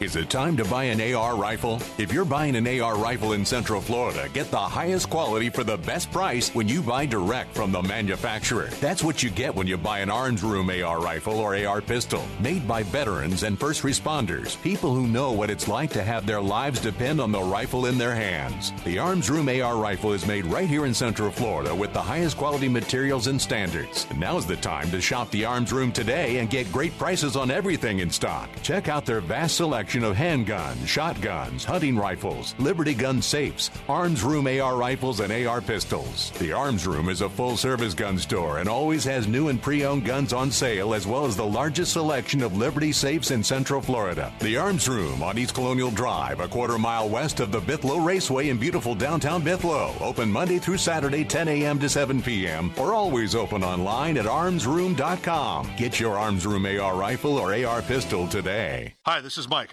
Is it time to buy an AR rifle? If you're buying an AR rifle in Central Florida, get the highest quality for the best price when you buy direct from the manufacturer. That's what you get when you buy an Arms Room AR rifle or AR pistol, made by veterans and first responders, people who know what it's like to have their lives depend on the rifle in their hands. The Arms Room AR rifle is made right here in Central Florida with the highest quality materials and standards. And now's the time to shop the Arms Room today and get great prices on everything in stock. Check out their vast selection of handguns, shotguns, hunting rifles, Liberty gun safes, Arms Room AR rifles, and AR pistols. The Arms Room is a full service gun store and always has new and pre owned guns on sale, as well as the largest selection of Liberty safes in Central Florida. The Arms Room on East Colonial Drive, a quarter mile west of the Bithlo Raceway in beautiful downtown Bithlo. Open Monday through Saturday, 10 a.m. to 7 p.m., or always open online at armsroom.com. Get your Arms Room AR rifle or AR pistol today. Hi, this is Mike,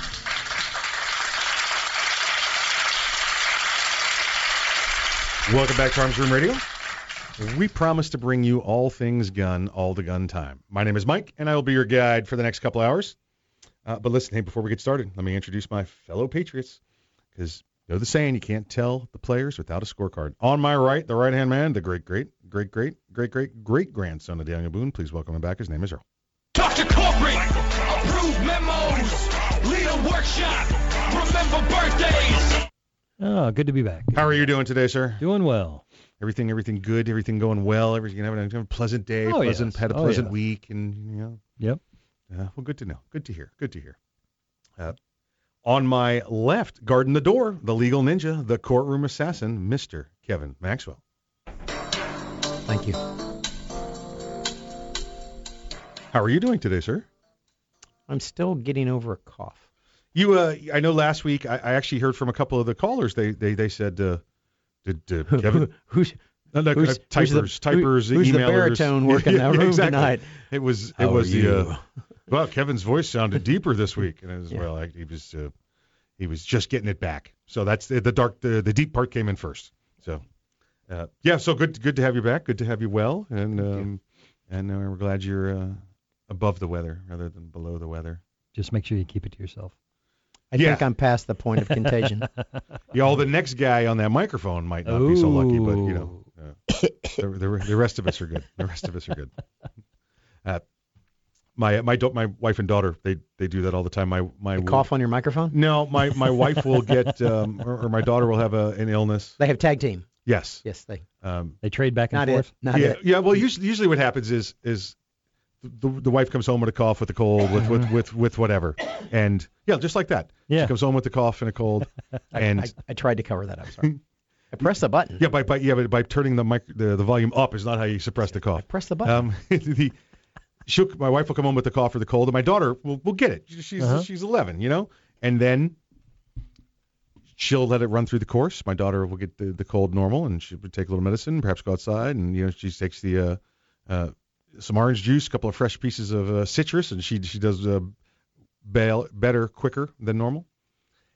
Welcome back to Arms Room Radio. We promise to bring you all things gun, all the gun time. My name is Mike, and I will be your guide for the next couple hours. Uh, but listen, hey, before we get started, let me introduce my fellow Patriots, because you know the saying, you can't tell the players without a scorecard. On my right, the right-hand man, the great, great, great, great, great, great, great grandson of Daniel Boone. Please welcome him back. His name is Earl. Dr. Corporate, approve memos, lead a workshop, remember birthdays. Oh, good to be back. How are you doing today, sir? Doing well. Everything, everything good. Everything going well. Everything having a pleasant day. Oh, pleasant, yes. had a Oh, pleasant yeah. week, and you know, Yep. Uh, well, good to know. Good to hear. Good to hear. Uh, on my left, guarding the door, the legal ninja, the courtroom assassin, Mr. Kevin Maxwell. Thank you. How are you doing today, sir? I'm still getting over a cough. You, uh, I know last week I, I actually heard from a couple of the callers. They, they, they said, uh, did uh, Kevin? who's No, no, who's- uh, typers, who's the- typers, who- who's the baritone working that room exactly. tonight? It was, it How was the. Uh, well, Kevin's voice sounded deeper this week, and as Yeah. well, I, he was, uh, he was just getting it back. So that's the, the dark, the, the deep part came in first. So, uh, yeah, so good, good to have you back. Good to have you well, and um, and uh, we're glad you're uh, above the weather rather than below the weather. Just make sure you keep it to yourself. I Yeah. think I'm past the point of contagion. Yeah, all the next guy on that microphone might not be so lucky, but you know, uh, the, the, the rest of us are good. The rest of us are good. Uh, my my da- my wife and daughter they they do that all the time. My my You cough on your microphone? No, my my wife will get um, or, or my daughter will have a, an illness. They have tag team. Yes. Yes, they. Um, They trade back and Not forth. it. Not yeah, it. yeah. Well, usually usually what happens is is the, the wife comes home with a cough, with a cold, with with with, with whatever, and yeah, just like that. Yeah. She comes home with a cough and a cold, and I, I tried to cover that. I'm sorry. I pressed the button. Yeah, by, by yeah, but by turning the mic the, the volume up is not how you suppress the I cough. pressed the button. Um, the she'll, my wife will come home with the cough or the cold, and my daughter will, will get it. She's Uh-huh. she's 11, you know, and then she'll let it run through the course. My daughter will get the, the cold normal, and she would take a little medicine, perhaps go outside, and you know she takes the uh, uh, some orange juice, a couple of fresh pieces of uh, citrus, and she she does uh, bail, better, quicker than normal.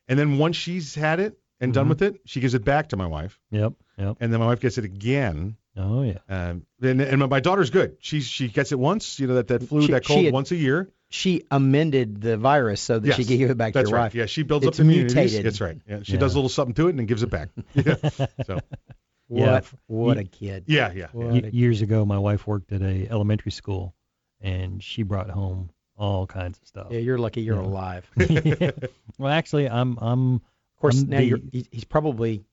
And then once she's had it and done Mhm. with it, she gives it back to my wife, Yep. Yep. and then my wife gets it again. Oh yeah. Um, and, and my, my daughter's good. She she gets it once, you know that that flu, She- that she cold had- once a year. She amended the virus so that she Yes, could give it back to her. That's your right. wife. Yeah, she builds It's up immunity. mutated. That's right. Yeah, she does a little something to it and then gives it back. Yeah. So Yeah. What what a kid. yeah, yeah. yeah. What years ago, my wife worked at a elementary school, and she brought home all kinds of stuff. Yeah, you're lucky you're Yeah. alive. well, actually, I'm I'm Of course, I'm now the- you're, he's probably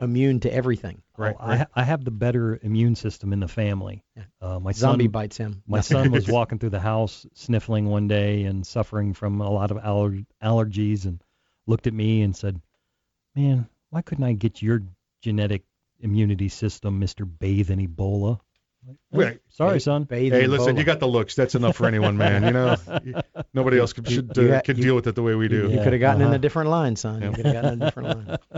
immune to everything. Right, I, right. ha- I have the better immune system in the family. Yeah. Uh, my Zombie son, bites him. my son was walking through the house sniffling one day and suffering from a lot of aller- allergies, and looked at me and said, "Man, why couldn't I get your genetic immunity system, Mister Bathe in Ebola?" Like, "Oh, Right. Sorry, Hey, son. Bathe Hey, listen, Ebola. you got the looks. That's enough for anyone, man. You know, nobody else could, should, uh, got- could you- deal with it the way we do. You Yeah, could have gotten in uh-huh. a different line, son. Yeah. You could have gotten in a different line.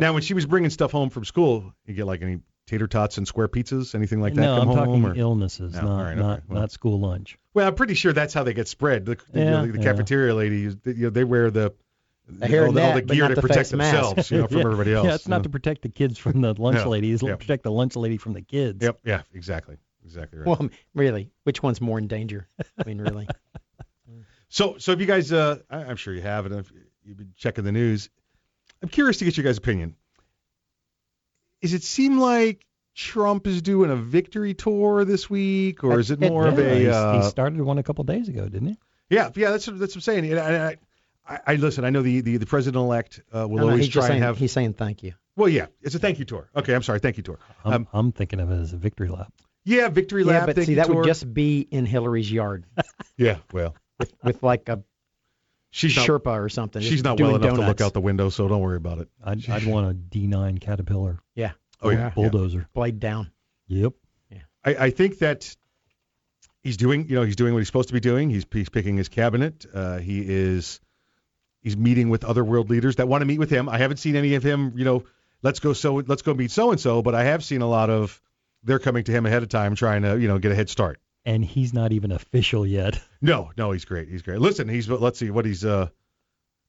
Now, when she was bringing stuff home from school, you get like any tater tots and square pizzas, anything like that no, come I'm home? talking or? illnesses, No, not all right, okay, not well. not school lunch. Well, I'm pretty sure that's how they get spread. The, the, you know, Yeah, the yeah. cafeteria lady, you know, they wear the A hair all, the, all the gear to the protect face mask. themselves, you know, from yeah. everybody else. Yeah, it's not know. to protect the kids from the lunch No, lady. It's yeah. to protect the lunch lady from the kids. Yep. Yeah. Exactly. Exactly right. Well, really, which one's more in danger? I mean, really. So, so if you guys, uh, I, I'm sure you have, and if you've been checking the news, I'm curious to get your guys' opinion. Is it seem like Trump is doing a victory tour this week, or is it It- more of a? Uh, he started one a couple days ago, didn't he? yeah, yeah, that's what- that's what I'm saying. And I, I, I, I listen. I know the the, the president elect uh, will No, no, always he's try just saying, and have. he's saying thank you. Well, yeah, it's a thank you tour. Okay, I'm sorry, thank you tour. I'm, Um, I'm thinking of it as a victory lap. Yeah, victory lap. yeah, lap. but thank see, that tour. would just be in Hillary's yard Yeah, well, with like a she's not. Sherpa or something. She's not well doing enough to look out the window, so don't worry about it. I'd, I'd want a D9 Caterpillar Yeah, Oh yeah, yeah. bulldozer. blade down. Yep. I, I think that he's doing, you know, he's doing what he's supposed to be doing. He's, he's picking his cabinet. Uh, he is, he's meeting with other world leaders that want to meet with him. I haven't seen any of him, you know, let's go so let's go meet so and so, but I have seen a lot of they're coming to him ahead of time, trying to, you know, get a head start. And he's not even official yet. No, no, he's great. He's great. Listen, he's let's see what he's uh,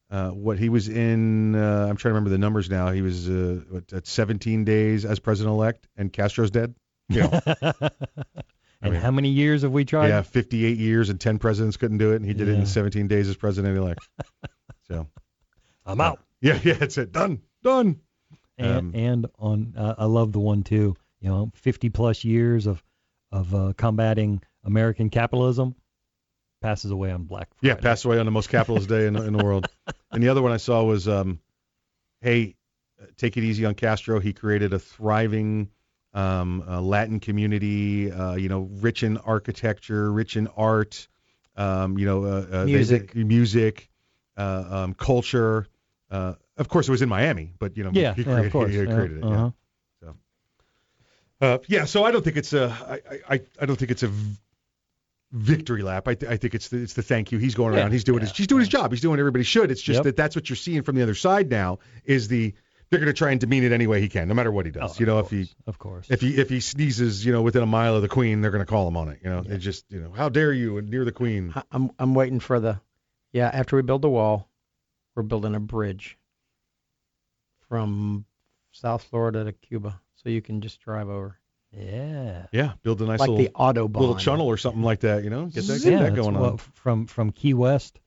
uh, what he was in. Uh, I'm trying to remember the numbers now. He was uh, what, at 17 days as president elect, and Castro's dead. You know, and mean- how many years have we tried? Yeah, 58 years and 10 presidents couldn't do it, and he did it in 17 days as president elect. So I'm out. yeah, yeah, that's it. Done, done. And, Um, and on, uh, I love the one too. You know, 50 plus years of of uh, combating American capitalism passes away on Black Friday. Yeah, passed away on the most capitalist day in, in the world. And the other one I saw was, um, hey, uh, take it easy on Castro. He created a thriving um, uh, Latin community, uh, you know, rich in architecture, rich in art, um, you know, uh, uh, Music. they- music, uh, um, culture. Uh, of course, it was in Miami, but you know, Yeah, he, yeah, created, of course. he yeah, created it. yeah. uh-huh. Uh, yeah, so I don't think it's a, I, I, I don't think it's a v- victory lap. I, th- I think it's the, it's the thank you. He's going Yeah, around. He's doing his, he's doing his job. He's doing what everybody should. It's just Yep. that that's what you're seeing from the other side now is the they're going to try and demean it any way he can, no matter what he does. Oh, you know, of if he course, of course. if he if he sneezes, you know, within a mile of the queen, they're going to call him on it. You know, Yeah. it's just you know, how dare you and near the queen. I'm I'm waiting for the yeah. After we build the wall, we're building a bridge from South Florida to Cuba, so you can just drive over yeah. Yeah, build a nice like little the autobahn. little channel or something like that. You know, get that, yeah, that that's going what- on. From from Key West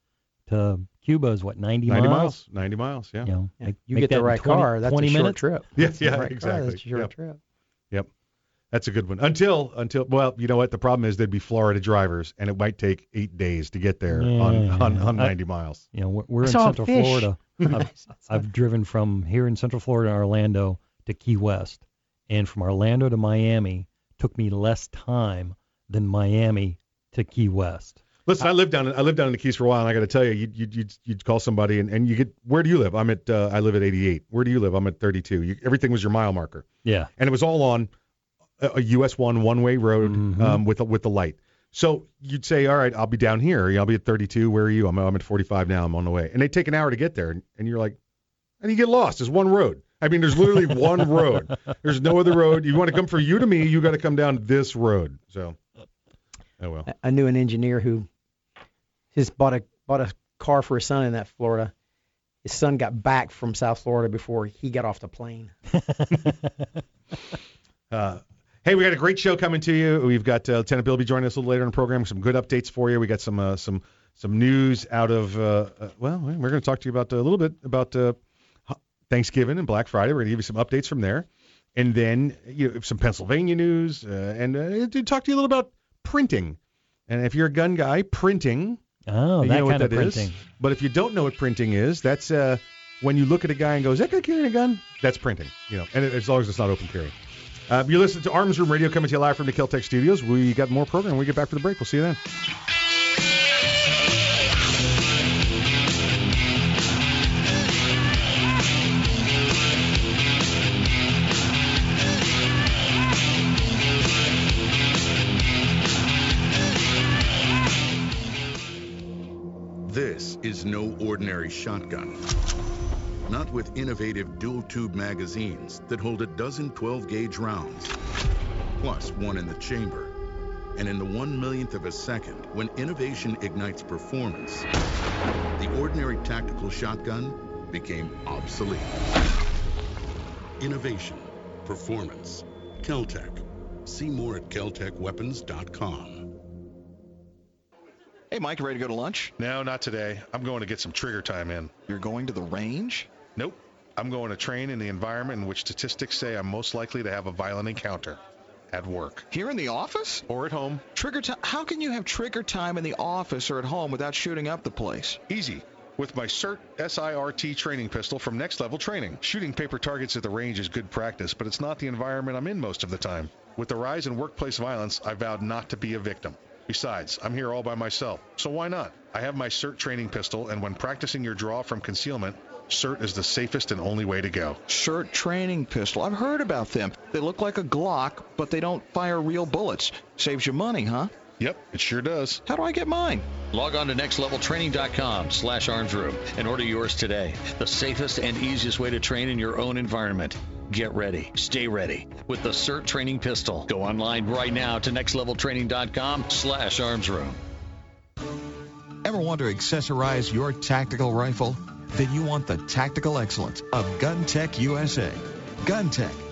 to Cuba is what 90, 90 miles. miles, 90 miles. Yeah. You know, Yeah, make- you make get that the in right 20 car. That's 20 a short minutes. trip. Yeah, That's the yeah, right car, exactly. That's a short Yep. trip. That's a good one. Until until well, you know what? The problem is there'd be Florida drivers, and it might take eight days to get there on, Yeah. on on I- 90 miles. You know, we're, we're in Central fish. Florida. I've, I've driven from here in Central Florida, Orlando to Key West, and from Orlando to Miami took me less time than Miami to Key West. Listen, I lived down in, I lived down in the Keys for a while, and I got to tell you, you'd, you'd you'd you'd call somebody, and, and you get where do you live? I'm at uh, I live at 88. Where do you live? I'm at 32. You, everything was your mile marker, Yeah, and it was all on a, a US one one way road Mhm. um, with a, with the light. So you'd say, all right, I'll be down here. I'll be at 32. Where are you? I'm I'm at 45 now. I'm on the way, and they take an hour to get there, and, and you're like, and you get lost. There's one road. I mean, there's literally one road. There's no other road. You want to come from you to me, you got to come down this road. So, oh well. I- I knew an engineer who just bought a bought a car for his son in that Florida. His son got back from South Florida before he got off the plane. Uh, hey, we got a great show coming to you. We've got uh, Lieutenant Bill be joining us a little later in the program. Some good updates for you. We got some uh, some some news out of uh, uh, well, we're going to talk to you about uh, a little bit about uh, Thanksgiving and Black Friday. We're going to give you some updates from there, and then you know, some Pennsylvania news, uh, and uh, to talk to you a little about printing. And if you're a gun guy, printing Oh, you that know what kind of that is? printing. But if you don't know what printing is, that's uh, when you look at a guy and goes, "Is that guy carrying a gun?" That's printing, you know. And it, as long as it's not open carry. Uh, you listen to Arms Room Radio coming to you live from the Keltec Studios. We got more program. We get back for the break. We'll see you then. This is no ordinary shotgun. Not with innovative dual tube magazines that hold a dozen 12 gauge rounds, plus one in the chamber. And in the one millionth of a second, when innovation ignites performance, the ordinary tactical shotgun became obsolete. Innovation, performance, Keltec. See more at keltecweapons.com. Hey, Mike, you ready to go to lunch? No, not today. I'm going to get some trigger time in. You're going to the range? Nope. I'm going to train in the environment in which statistics say I'm most likely to have a violent encounter at work Here in the office? or at home. Trigger time? How can you have trigger time in the office or at home without shooting up the place? Easy. With my CERT SIRT training pistol from Next Level Training. Shooting paper targets at the range is good practice, but it's not the environment I'm in most of the time. With the rise in workplace violence, I vowed not to be a victim. Besides, I'm here all by myself, so why not? I have my SIRT training pistol, and when practicing your draw from concealment, SIRT is the safest and only way to go. SIRT training pistol. I've heard about them. They look like a Glock, but they don't fire real bullets. Saves you money, huh? Yep, it sure does. How do I get mine? Log on to nextleveltraining.com slash armsroom and order yours today. The safest and easiest way to train in your own environment. Get ready. Stay ready with the SIRT training pistol. Go online right now to nextleveltraining.com slash armsroom. Ever want to accessorize your tactical rifle? Then you want the tactical excellence of GunTech USA. GunTech,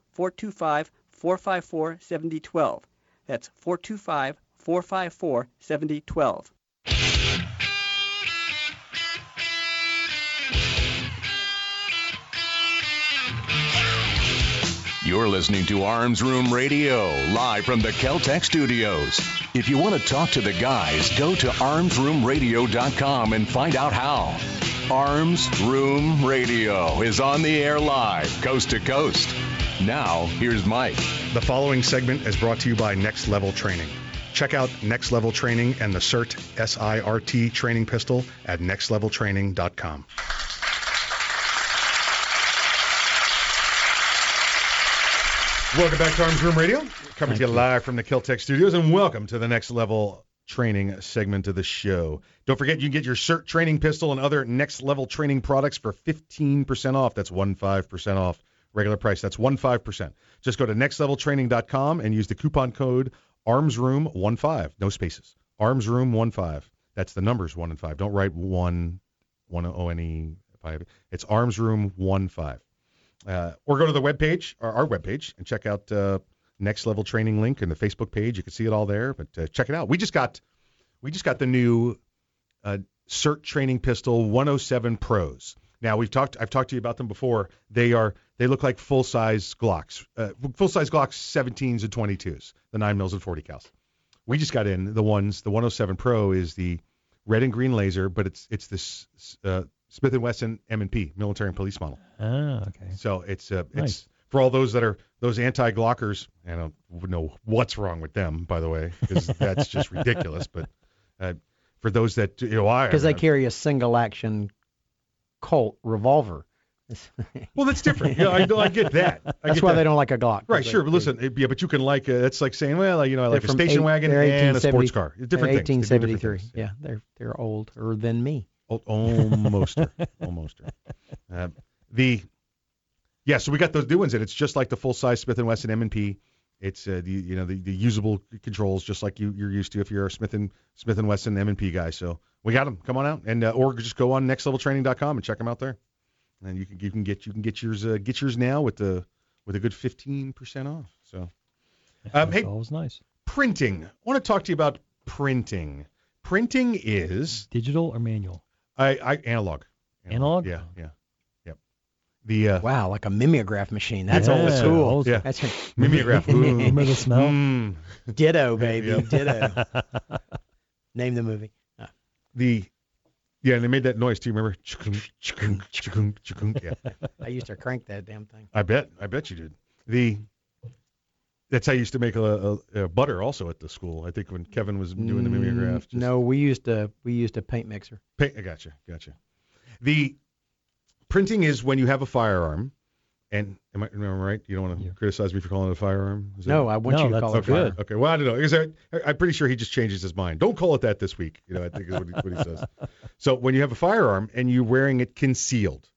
425 454 7012. That's 425 454 7012. You're listening to Arms Room Radio, live from the Keltec studios. If you want to talk to the guys, go to armsroomradio.com and find out how. Arms Room Radio is on the air live, coast to coast. Now, here's Mike. The following segment is brought to you by Next Level Training. Check out Next Level Training and the SIRT S-I-R-T training pistol at nextleveltraining.com. Welcome back to Arms Room Radio. Coming to you live from the Keltec studios, and welcome to the Next Level Training segment of the show. Don't forget, you can get your SIRT training pistol and other Next Level Training products for 15% off. That's 1 5% off regular price. That's 15%. Just go to nextleveltraining.com and use the coupon code ARMSROOM15. No spaces. ARMSROOM15. That's the numbers 1 and 5. Don't write 1, 1 O-N-E. It's ARMSROOM15. Uh, or go to the webpage, our, our webpage, and check out uh, Next Level Training link in the Facebook page. You can see it all there, but uh, check it out. We just got we just got the new uh, SIRT Training Pistol 107 Pros. Now we've talked. I've talked to you about them before. They are they look like full size Glocks, uh, full size Glocks 17s and 22s, the nine mils and 40 cals. We just got in the ones. The 107 Pro is the red and green laser, but it's it's this uh, Smith and Wesson M&P military and police model. Ah, okay. So it's uh, Nice. it's for all those that are those anti-Glockers. I don't know what's wrong with them, by the way, because that's just ridiculous. But uh, for those that you know, I Because they carry a single action Colt revolver. well, that's different. Yeah, I, I get that. I That's get why that. they don't like a Glock. Right, They- sure, but listen, it- yeah, but you can like uh, it's like saying, well, you know, I like a station eight- wagon and a sports car. Different things. They different 1873. things. Yeah, they're they're older than me. Al- Almost, almost. Uh, the yeah, so we got those new ones, and it's just like the full size Smith and Wesson M&P. It's uh, the you know the, the usable controls, just like you you're used to if you're a Smith and Smith and Wesson M&P guy. So we got them. Come on out, and uh, or just go on nextleveltraining.com and check them out there, and you can you can get you can get yours uh, get yours now with the with a good 15% off. So um, That's hey, always nice. printing. I want to talk to you about printing. Printing is Digital or manual? I, I analog. Analog? Yeah, yeah, yep. The uh, Wow, like a mimeograph machine. That's Yeah, old school. old Yeah. That's mimeograph. Ooh. Remember the smell? Mm. Ditto, baby. Ditto. Name the movie. Ah. The yeah, and they made that noise Do you Remember? Yeah, I used to crank that damn thing. I bet. I bet you did. The that's how I used to make a, a, a butter also at the school. I think when Kevin was doing the mimeograph. Mm, No, we used a we used a paint mixer. Paint, I gotcha, gotcha. The printing is when you have a firearm, and am I, am I right? You don't want to Yeah. criticize me for calling it a firearm? Is No, that, I want No, you to call it okay, fire. okay. Well, I don't know. Is that, I- I'm pretty sure he just changes his mind. Don't call it that this week. You know, I think is what he, what he says. So when you have a firearm and you're wearing it concealed,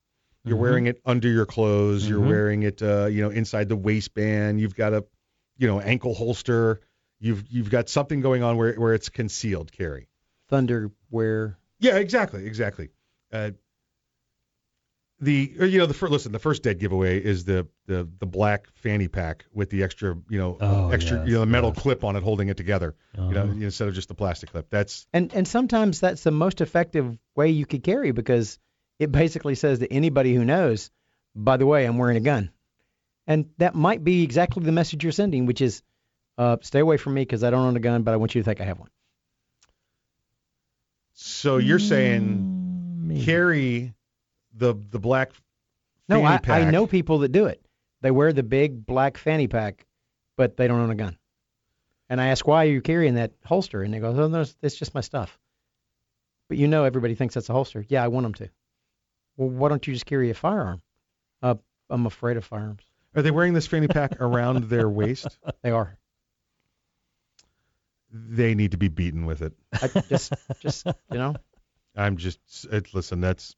you're Mhm. wearing it under your clothes, you're Mhm. wearing it, uh, you know, inside the waistband. You've got a, you know, ankle holster. You've you've got something going on where where it's concealed carry. Thunder Thunderwear. Yeah, exactly, exactly. Uh, the or, you know the first listen the first dead giveaway is the the the black fanny pack with the extra you know Oh, extra yes, you know the metal yes. clip on it holding it together you know Uh-huh. instead of just the plastic clip. That's And and sometimes that's the most effective way you could carry because it basically says to anybody who knows, by the way, I'm wearing a gun. And that might be exactly the message you're sending, which is uh, stay away from me because I don't own a gun, but I want you to think I have one. so you're saying Mm, maybe. carry the the black No, fanny I, I know people that do it. They wear the big black fanny pack, but they don't own a gun. And I ask, why are you carrying that holster? And they go, oh, no, it's- it's just my stuff. But you know everybody thinks that's a holster. Yeah, I want them to. Well, why don't you just carry a firearm? Uh, I'm afraid of firearms. Are they wearing this fanny pack around their waist? They are. They need to be beaten with it. I just, just you know, I'm just it, listen. That's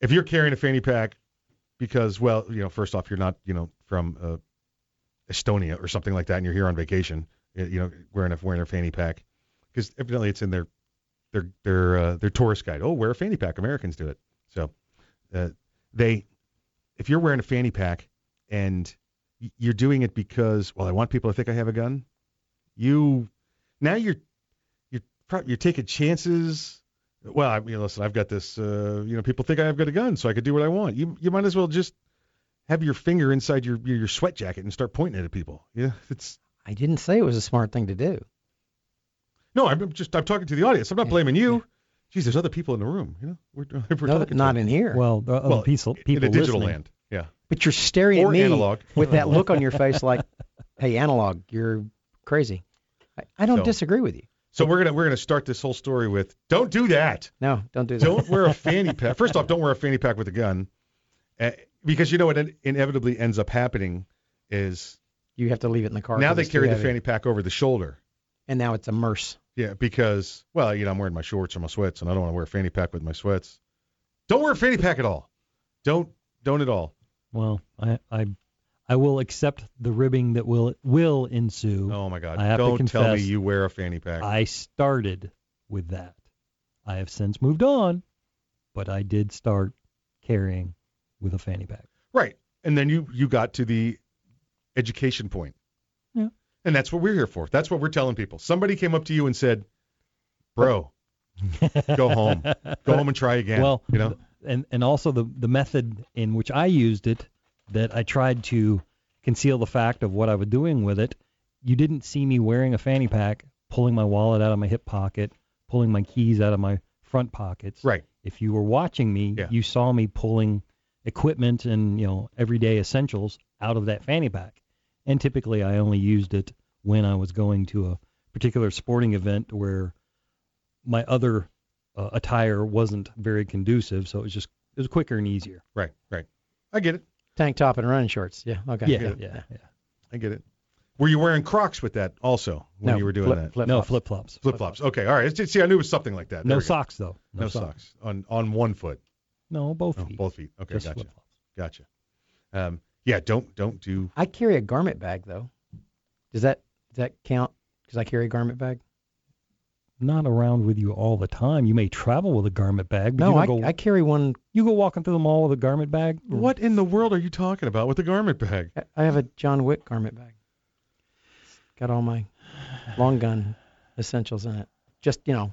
if you're carrying a fanny pack because, well, you know, first off, you're not, you know, from uh, Estonia or something like that, and you're here on vacation, you know, wearing a wearing a fanny pack because evidently it's in their their their uh, their tourist guide. Oh, wear a fanny pack. Americans do it. So uh, they, if you're wearing a fanny pack and you're doing it because, well, I want people to think I have a gun. You now you're you're you're taking chances. Well, I mean, listen, I've got this. Uh, you know, people think I've got a gun, so I could do what I want. You you might as well just have your finger inside your your, your sweat jacket and start pointing it at people. Yeah, it's I didn't say it was a smart thing to do. no. I'm just I'm talking to the audience. I'm not blaming you. Geez, there's other people in the room. You know, we're, we're No, talking not to in here. Well, the other Well, people, in people a digital listening. land. Yeah. But you're staring Or at me analog. with that look on your face like, hey, analog, you're crazy. I, I don't So- disagree with you. So we're gonna we're gonna start this whole story with don't do that. No, don't do that. Don't wear a fanny pack. First off, don't wear a fanny pack with a gun, uh, because you know what inevitably ends up happening is You have to leave it in the car. Now they carry the heavy. fanny pack over the shoulder. And now it's a merce. Yeah, because well, you know, I'm wearing my shorts or my sweats, and I don't want to wear a fanny pack with my sweats. Don't wear a fanny pack at all. Don't don't at all. Well, I, I I will accept the ribbing that will will ensue. Oh my God! I have to don't tell me you wear a fanny pack. I started with that. I have since moved on, but I did start carrying with a fanny pack. Right. And then you you got to the education point. Yeah. And that's what we're here for. That's what we're telling people. Somebody came up to you and said, "Bro, go home. Go home and try again." Well, you know. and and also the the method in which I used it, that I tried to conceal the fact of what I was doing with it. You didn't see me wearing a fanny pack, pulling my wallet out of my hip pocket, pulling my keys out of my front pockets. Right. If you were watching me, Yeah. you saw me pulling equipment and you know everyday essentials out of that fanny pack. And typically, I only used it when I was going to a particular sporting event where my other uh, attire wasn't very conducive, so it was just it was quicker and easier. Right. Right. I get it. Tank top and running shorts. Yeah. Okay. Yeah, good. yeah, yeah. I get it. Were you wearing Crocs with that also when No, you were doing flip- that? flip no flops. flip flops. Flip flops. Okay. All right. It's- See, I knew it was something like that. There No socks though. No, socks. on on one foot. No, both Oh, feet. both feet. Okay. Just gotcha. flip flops. Gotcha. Um, yeah. Don't don't do. I carry a garment bag though. Does that does that count? Because I carry a garment bag. Not around with you all the time. You may travel with a garment bag, but No, you I, don't go I carry one. you go walking through the mall with a garment bag. What in the world are you talking about with a garment bag? I- I have a John Wick garment bag. It's got all my long gun essentials in it. Just you know,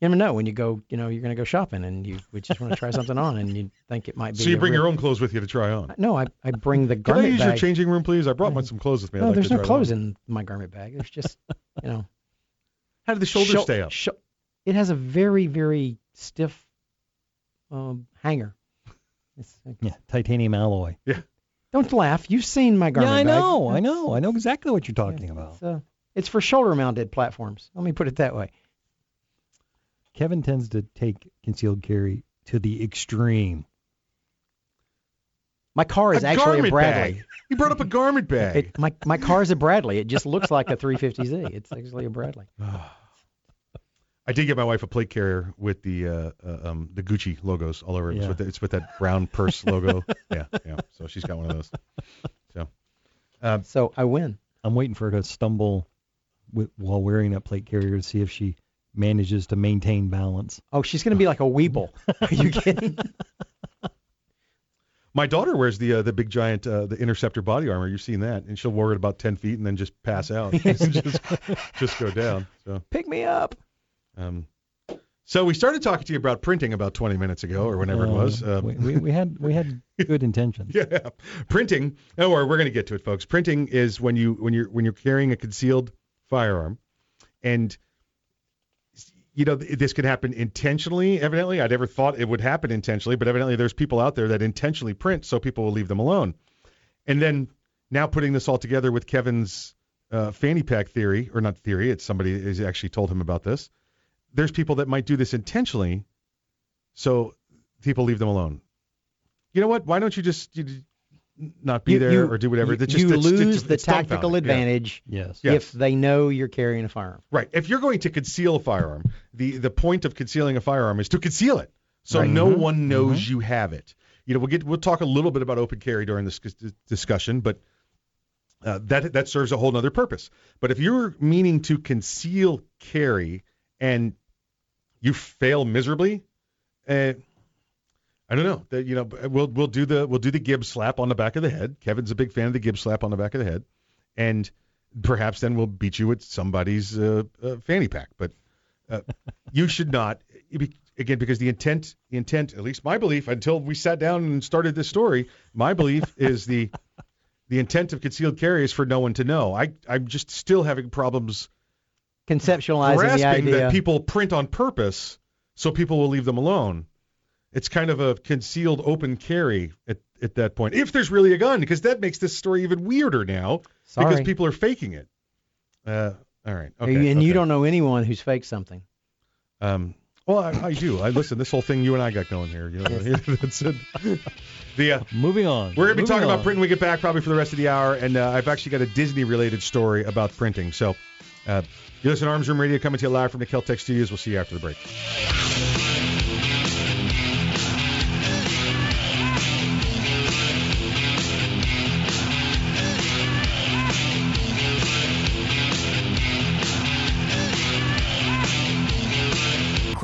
you never know when you go. You know, you're gonna go shopping and you we just want to try something on and you think it might be. So you bring real- your own clothes with you to try on. No, I I bring the Can I garment use your bag. changing room, please? I brought mm. my, some clothes with me. I'd no, like there's to no clothes them. in my garment bag. There's just you know. How did the shoulders Shou- stay up? shou- it has a very very stiff um, hanger. It's, Yeah, titanium alloy. Yeah. Don't laugh. You've seen my garment yeah, I bag. know, I know, I know exactly what you're talking about. It's, uh, it's for shoulder mounted platforms. Let me put it that way. Kevin tends to take concealed carry to the extreme. My car is A actually a Bradley. bag. You brought up a garment bag. It, my my car is a Bradley. It just looks like a 350Z. It's actually a Bradley. I did get my wife a plate carrier with the uh, uh, um, the Gucci logos all over it. It's, with the, it's with that brown purse logo. Yeah, yeah. So she's got one of those. So, um, So I win. I'm waiting for her to stumble with, while wearing that plate carrier to see if she manages to maintain balance. Oh, she's gonna be like a Weeble. Are you kidding? My daughter wears the uh, the big giant uh, the Interceptor body armor. You've seen that, and she'll wear it about ten feet and then just pass out, just just go down. So. Pick me up. Um, so we started talking to you about printing about 20 minutes ago or whenever it Uh, was. Um, we, we, we had we had good intentions. yeah, printing. Don't worry, we're going to get to it, folks. Printing is when you when you're when you're carrying a concealed firearm, and you know this could happen intentionally. Evidently, I never thought it would happen intentionally, but evidently there's people out there that intentionally print so people will leave them alone. And then now putting this all together with Kevin's uh, fanny pack theory, or not theory, it's somebody has actually told him about this. There's people that might do this intentionally, so people leave them alone. You know what? Why don't you just you, not be You- there you- or do whatever? You, That's just, you that's- it's- lose the it's tactical dumbfounding. Yeah. advantage Yes. Yes. if they know you're carrying a firearm. Right. If you're going to conceal a firearm, the the point of concealing a firearm is to conceal it, so Right. no Mhm. one knows you have it. You know, we'll get we'll talk a little bit about open carry during this discussion, but uh, that that serves a whole other purpose. But if you're meaning to conceal carry and you fail miserably, uh, I don't know. That you know, we'll we'll do the we'll do the Gibbs slap on the back of the head. Kevin's a big fan of the Gibbs slap on the back of the head, and perhaps then we'll beat you with somebody's uh, uh, fanny pack. But uh, you should not. again because the intent, the intent, at least my belief, until we sat down and started this story, my belief is the the intent of concealed carry is for no one to know. I I'm just still having problems Conceptualizing the grasping idea. that people print on purpose so people will leave them alone. It's kind of a concealed open carry at, at that point, if there's really a gun, because that makes this story even weirder now because people are faking it. Uh, all right. and Okay. you don't know anyone who's faked something. Um, well, I, I do. I listen. This whole thing you and I got going here. You know, that's it. The uh, moving on. we're gonna be Moving talking about on. printing. when We get back probably for the rest of the hour, and uh, I've actually got a Disney-related story about printing. So, uh, you listen to Arms Room Radio coming to you live from the Keltec Studios. We'll see you after the break.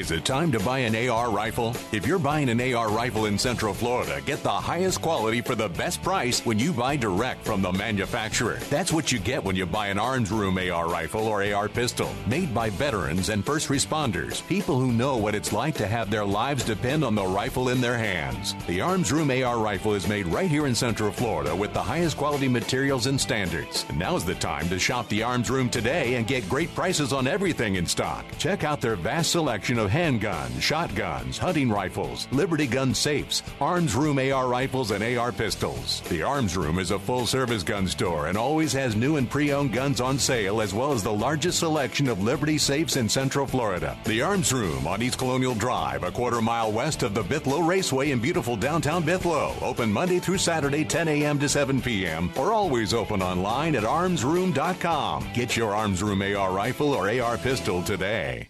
Is it time to buy an AR rifle? If you're buying an AR rifle in Central Florida, get the highest quality for the best price when you buy direct from the manufacturer. That's what you get when you buy an Arms Room AR rifle or AR pistol, made by veterans and first responders, people who know what it's like to have their lives depend on the rifle in their hands. The Arms Room AR rifle is made right here in Central Florida with the highest quality materials and standards. And now's the time to shop the Arms Room today and get great prices on everything in stock. Check out their vast selection of handguns, shotguns, hunting rifles, Liberty gun safes, Arms Room AR rifles, and AR pistols. The Arms Room is a full service gun store and always has new and pre owned guns on sale, as well as the largest selection of Liberty safes in Central Florida. The Arms Room on East Colonial Drive, a quarter mile west of the Bithlo Raceway in beautiful downtown Bithlo. Open Monday through Saturday, 10 a.m. to 7 p.m., or always open online at armsroom.com. Get your Arms Room AR rifle or AR pistol today.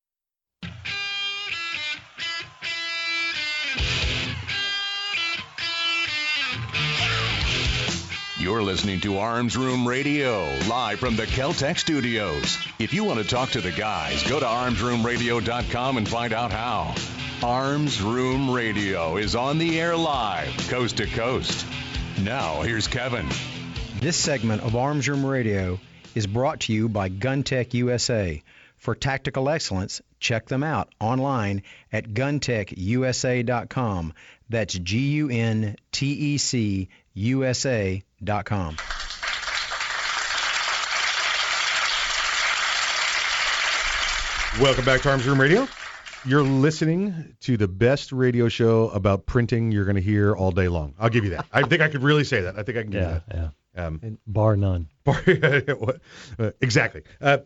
You're listening to Arms Room Radio, live from the Keltec studios. If you want to talk to the guys, go to armsroomradio.com and find out how. Arms Room Radio is on the air live, coast to coast. Now, here's Kevin. This segment of Arms Room Radio is brought to you by GunTech USA. For tactical excellence, check them out online at guntechusa.com. That's G U N T C USA.com. Welcome back to Arms Room Radio. You're listening to the best radio show about printing you're going to hear all day long. I'll give you that. I think I could really say that. I think I can give Yeah, you yeah. that. Um, Bar none. Bar- uh, exactly. Uh,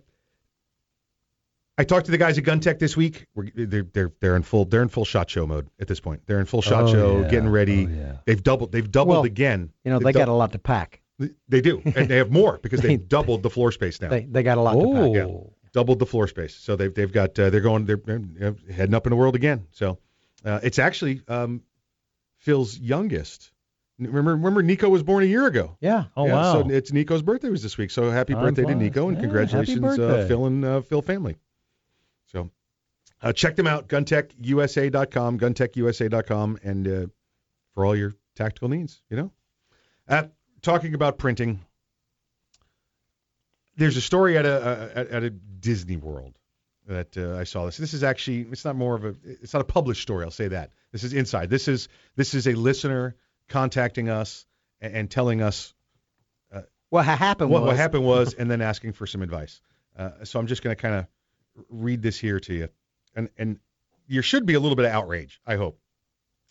I talked to the guys at GunTech this week. We're, they're they're they're in full they're in full shot show mode at this point. They're in full shot Oh, show, yeah. getting ready. Oh, yeah. They've doubled they've doubled Well, again. You know, They've they got a lot to pack. They do, and they have more because they've doubled the floor space now. They, they got a lot to pack. Yeah, doubled the floor space. So they've they've got uh, they're going they're, they're heading up in the world again. So uh, it's actually um, Phil's youngest. Remember remember Nico was born a year ago. Yeah. Oh, yeah, wow. So it's Nico's birthday was this week. So happy birthday to. Nico and Yeah, congratulations uh. Phil and uh, Phil family. So uh, check them out guntechusa.com guntechusa.com and uh, for all your tactical needs, you know. Uh, talking about printing there's a story at a, a at, at a Disney World that uh, I saw this. This is actually it's not more of a it's not a published story. I'll say that. This is inside. This is this is a listener contacting us and, and telling us What happened what, was what happened was, and then asking for some advice. Uh, so I'm just going to kind of read this here to you, and and there should be a little bit of outrage. I hope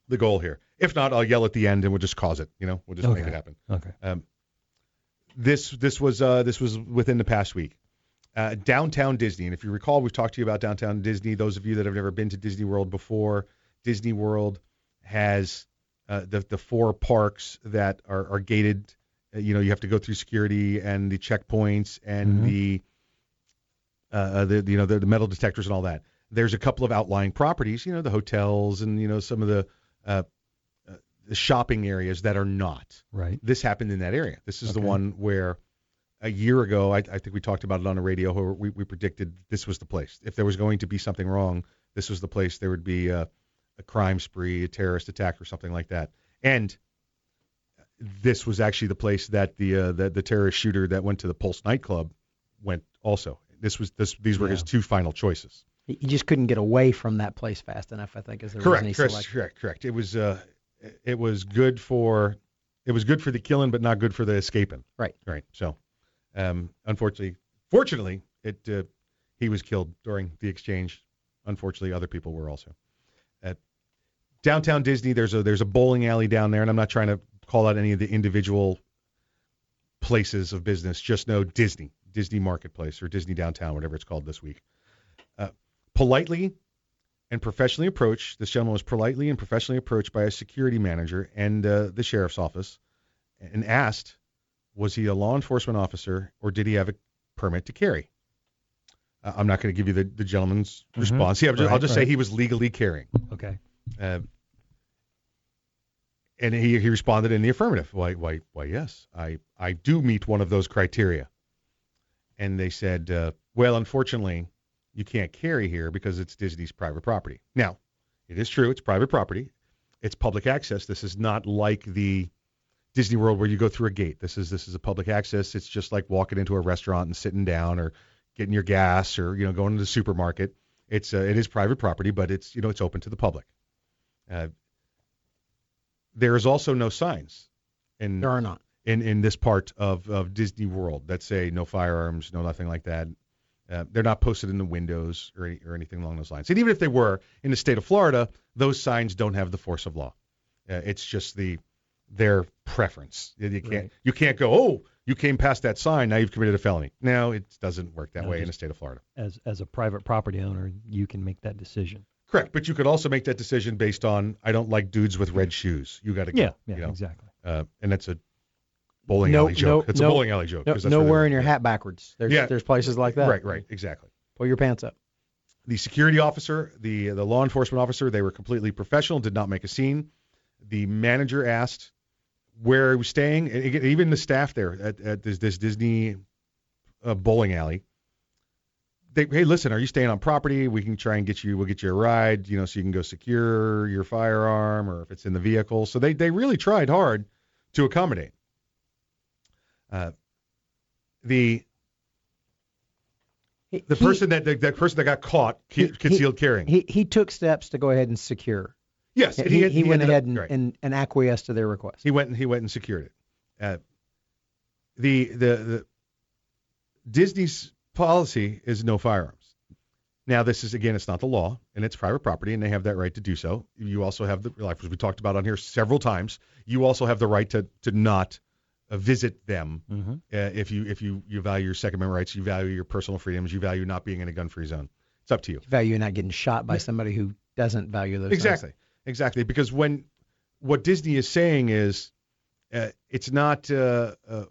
the goal here. If not, I'll yell at the end and we'll just cause it. You know, we'll just make it happen. Okay. Um, this this was uh, this was within the past week. Uh, downtown Disney, and if you recall, we've talked to you about downtown Disney. Those of you that have never been to Disney World before, Disney World has uh, the the four parks that are, are gated. Uh, you know, you have to go through security and the checkpoints and Mhm. the uh, uh, the you know the, the metal detectors and all that. There's a couple of outlying properties, you know, the hotels and you know some of the uh, uh, the shopping areas that are not. Right. This happened in that area. This is the one where a year ago, I, I think we talked about it on the radio. Where we, we predicted this was the place. If there was going to be something wrong, this was the place. There would be a, a crime spree, a terrorist attack, or something like that. And this was actually the place that the uh, the, the terrorist shooter that went to the Pulse nightclub went. Also, this was this. These were his two final choices. He he just couldn't get away from that place fast enough. I think is the Correct, reason correct, correct, correct. It was uh, it was good for it was good for the killing, but not good for the escaping. Right. Right. So, um, unfortunately, fortunately, it uh, he was killed during the exchange. Unfortunately, other people were also. At downtown Disney, there's a there's a bowling alley down there, and I'm not trying to call out any of the individual places of business. Just know Disney, Disney Marketplace, or Disney Downtown, whatever it's called this week. Uh, politely and professionally approached. This gentleman was politely and professionally approached by a security manager and uh, the sheriff's office, and asked, was he a law enforcement officer or did he have a permit to carry? Uh, I'm not going to give you the, the gentleman's Mhm. response. Yeah, I'll just, I'll Right, say he was legally carrying. Okay. Uh, and he, he responded in the affirmative. Why, why, why, yes, I, I do meet one of those criteria. And they said, uh, well, unfortunately, you can't carry here because it's Disney's private property. Now, it is true, it's private property. It's public access. This is not like the Disney World where you go through a gate. This is this is a public access. It's just like walking into a restaurant and sitting down or getting your gas or you know going to the supermarket. It's uh, it is private property, but it's you know it's open to the public. Uh, there is also no signs in There are not. In in this part of of Disney World that say no firearms, no nothing like that. Uh, they're not posted in the windows or any, or anything along those lines. And even if they were in the state of Florida, those signs don't have the force of law. Uh, it's just the their preference. You can't Right. you can't go oh you came past that sign now you've committed a felony. No, it doesn't work that No, way in the state of Florida. As as a private property owner, you can make that decision. Correct, but you could also make that decision based on I don't like dudes with red shoes. You got to go. Yeah, yeah, you know? exactly. Uh, and that's a bowling No- alley joke. no- it's no- a bowling alley joke. No, no wearing your hat backwards. There's Yeah. there's places like that. Right, right, exactly. Pull your pants up. The security officer, the the law enforcement officer, they were completely professional, did not make a scene. The manager asked where he was staying, and even the staff there at, at this, this Disney uh, bowling alley. They, hey, listen, are you staying on property? We can try and get you, we'll get you a ride, you know, so you can go secure your firearm or if it's in the vehicle. So they, they really tried hard to accommodate. Uh, the the he- person that that, that person that got caught he- ca- concealed carrying. He he took steps to go ahead and secure. yes, He, and he, had- went ended up- ahead and, right. and, and acquiesced to their request. He went and he went and secured it. Uh, the the the Disney's policy is no firearms. Now this is again, it's not the law, and it's private property, and they have that right to do so. You also have the, like we talked about on here several times, you also have the right to to not visit them Mm-hmm. uh, if you if you you value your Second Amendment rights, you value your personal freedoms, you value not being in a gun-free zone. It's up to you. Value not getting shot by somebody who doesn't value those. things. Exactly, exactly. Because when what Disney is saying is, uh, it's not uh, uh,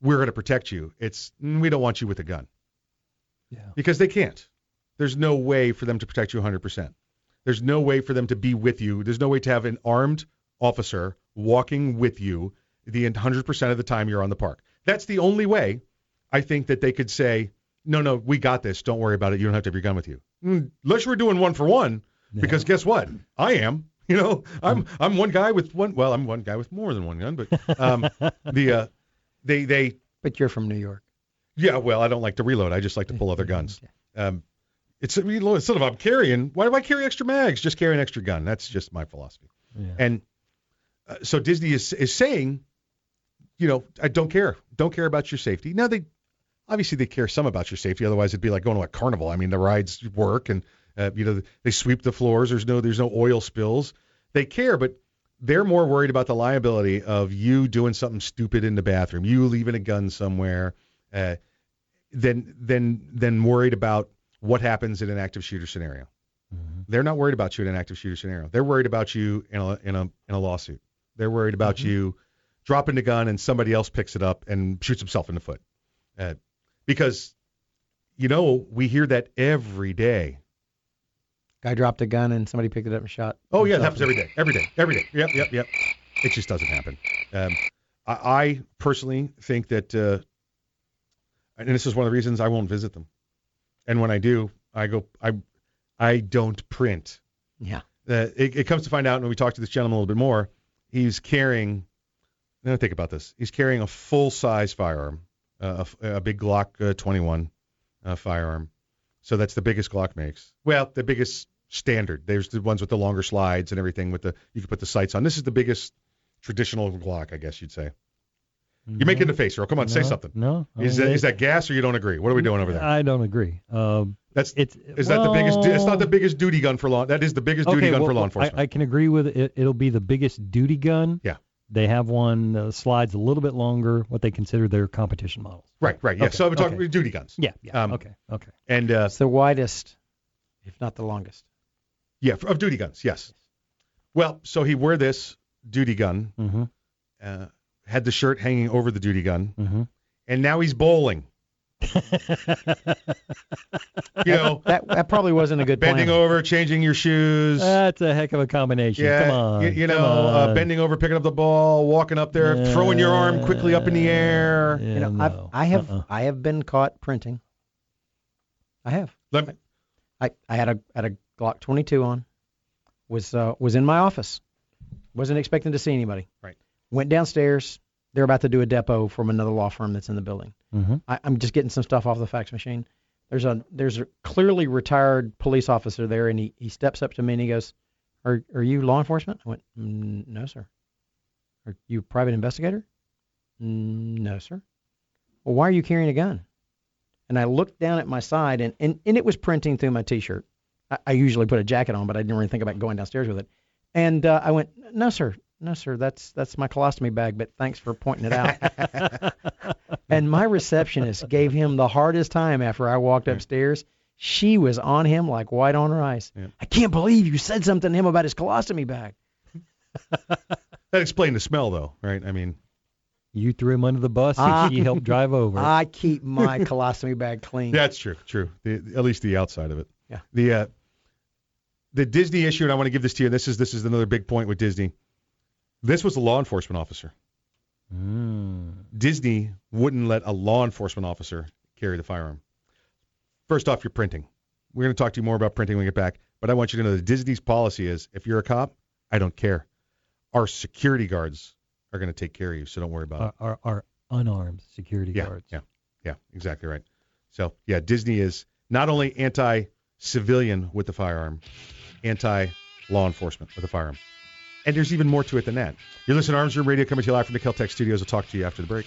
we're going to protect you. It's "Mm, we don't want you with a gun. Yeah. Because they can't. There's no way for them to protect you 100%. There's no way for them to be with you. There's no way to have an armed officer walking with you the 100% of the time you're on the park. That's the only way I think that they could say, no, no, we got this. Don't worry about it. You don't have to have your gun with you. Mm, Unless we're doing one for one, because guess what? I am. You know, I'm I'm one guy with one. Well, I'm one guy with more than one gun, but um, the uh, they they. But you're from New York. Yeah, well, I don't like to reload. I just like to pull other guns. Um, it's instead of I'm carrying, why do I carry extra mags? Just carry an extra gun. That's just my philosophy. Yeah. And uh, so Disney is is saying, you know, I don't care, don't care about your safety. Now they obviously they care some about your safety. Otherwise, it'd be like going to a carnival. I mean, the rides work and Uh, you know, they sweep the floors. There's no there's no oil spills. They care, but they're more worried about the liability of you doing something stupid in the bathroom, you leaving a gun somewhere, uh, than than than worried about what happens in an active shooter scenario. They're not worried about you in an active shooter scenario. They're worried about you in a in a in a lawsuit. They're worried about you dropping the gun and somebody else picks it up and shoots himself in the foot. Uh, because you know we hear that every day. Guy dropped a gun and somebody picked it up and shot. Oh yeah, it happens every day, every day, every day. Yep, yep, yep. It just doesn't happen. Um, I, I personally think that, uh, and this is one of the reasons I won't visit them. And when I do, I go, I, I don't print. Yeah. Uh, it, it comes to find out when we talk to this gentleman a little bit more, he's carrying. Now think about this. He's carrying a full-size firearm, uh, a, a big Glock uh, 21 uh, firearm. So that's the biggest Glock makes. Well, the biggest standard. There's the ones with the longer slides and everything with the you can put the sights on. This is the biggest traditional Glock, I guess you'd say. You're making the face, Earl. Come on, say something. No. I Is mean, that they- is that gas or you don't agree? What are we doing over there? I don't agree. Um, That's it's is that the biggest? It's not the biggest duty gun for law. That is the biggest duty gun well, for law enforcement. I, I can agree with it. It'll be the biggest duty gun. Yeah. They have one uh, slides a little bit longer, what they consider their competition models. right, right. Yeah. Okay, so we're talking okay. duty guns. Yeah, yeah. Um, okay, okay. And uh, It's the widest, if not the longest. yeah, of duty guns. Yes. Well, so he wore this duty gun, Mm-hmm. uh, had the shirt hanging over the duty gun, Mm-hmm. and now he's bowling. You know, That that probably wasn't a good bending plan. over, changing your shoes. That's a heck of a combination. yeah, Come on. you, you come know, uh, bending over, picking up the ball, walking up there, throwing your arm quickly up in the air. Yeah, You know, no. I've, I have Uh-uh. I have been caught printing. I have. Let me, I, I had a had a Glock 22 on. Was uh, was in my office. Wasn't expecting to see anybody. Right. Went downstairs. They're about to do a depot from another law firm that's in the building. Mhm. I, I'm just getting some stuff off the fax machine. There's a there's a clearly retired police officer there, and he, he steps up to me and he goes, "Are are you law enforcement?" I went, mm, "No, sir." "Are you a private investigator?" "Mm, "No, sir." "Well, why are you carrying a gun?" And I looked down at my side, and and, and it was printing through my T-shirt. I, I usually put a jacket on, but I didn't really think about going downstairs with it. And uh, I went, "No, sir." No, sir, that's that's my colostomy bag, but thanks for pointing it out. and my receptionist gave him the hardest time after I walked upstairs. She was on him like white on rice. Yeah. I can't believe you said something to him about his colostomy bag. that explained the smell, though, right? I mean, You threw him under the bus. And she helped drive over. I keep my colostomy bag clean. that's true, true. The, at least the outside of it. Yeah. The uh, the Disney issue, and I want to give this to you. This is this is another big point with Disney. This was a law enforcement officer. Mm. Disney wouldn't let a law enforcement officer carry the firearm. First off, you're printing. We're going to talk to you more about printing when we get back, but I want you to know that Disney's policy is if you're a cop, I don't care. Our security guards are going to take care of you, so don't worry about it. Our, our, our unarmed security Yeah, guards. yeah, yeah, exactly right. So yeah, Disney is not only anti-civilian with the firearm, anti-law enforcement with the firearm, and there's even more to it than that. You're listening to Arms Room Radio coming to you live from the Keltec studios. I'll talk to you after the break.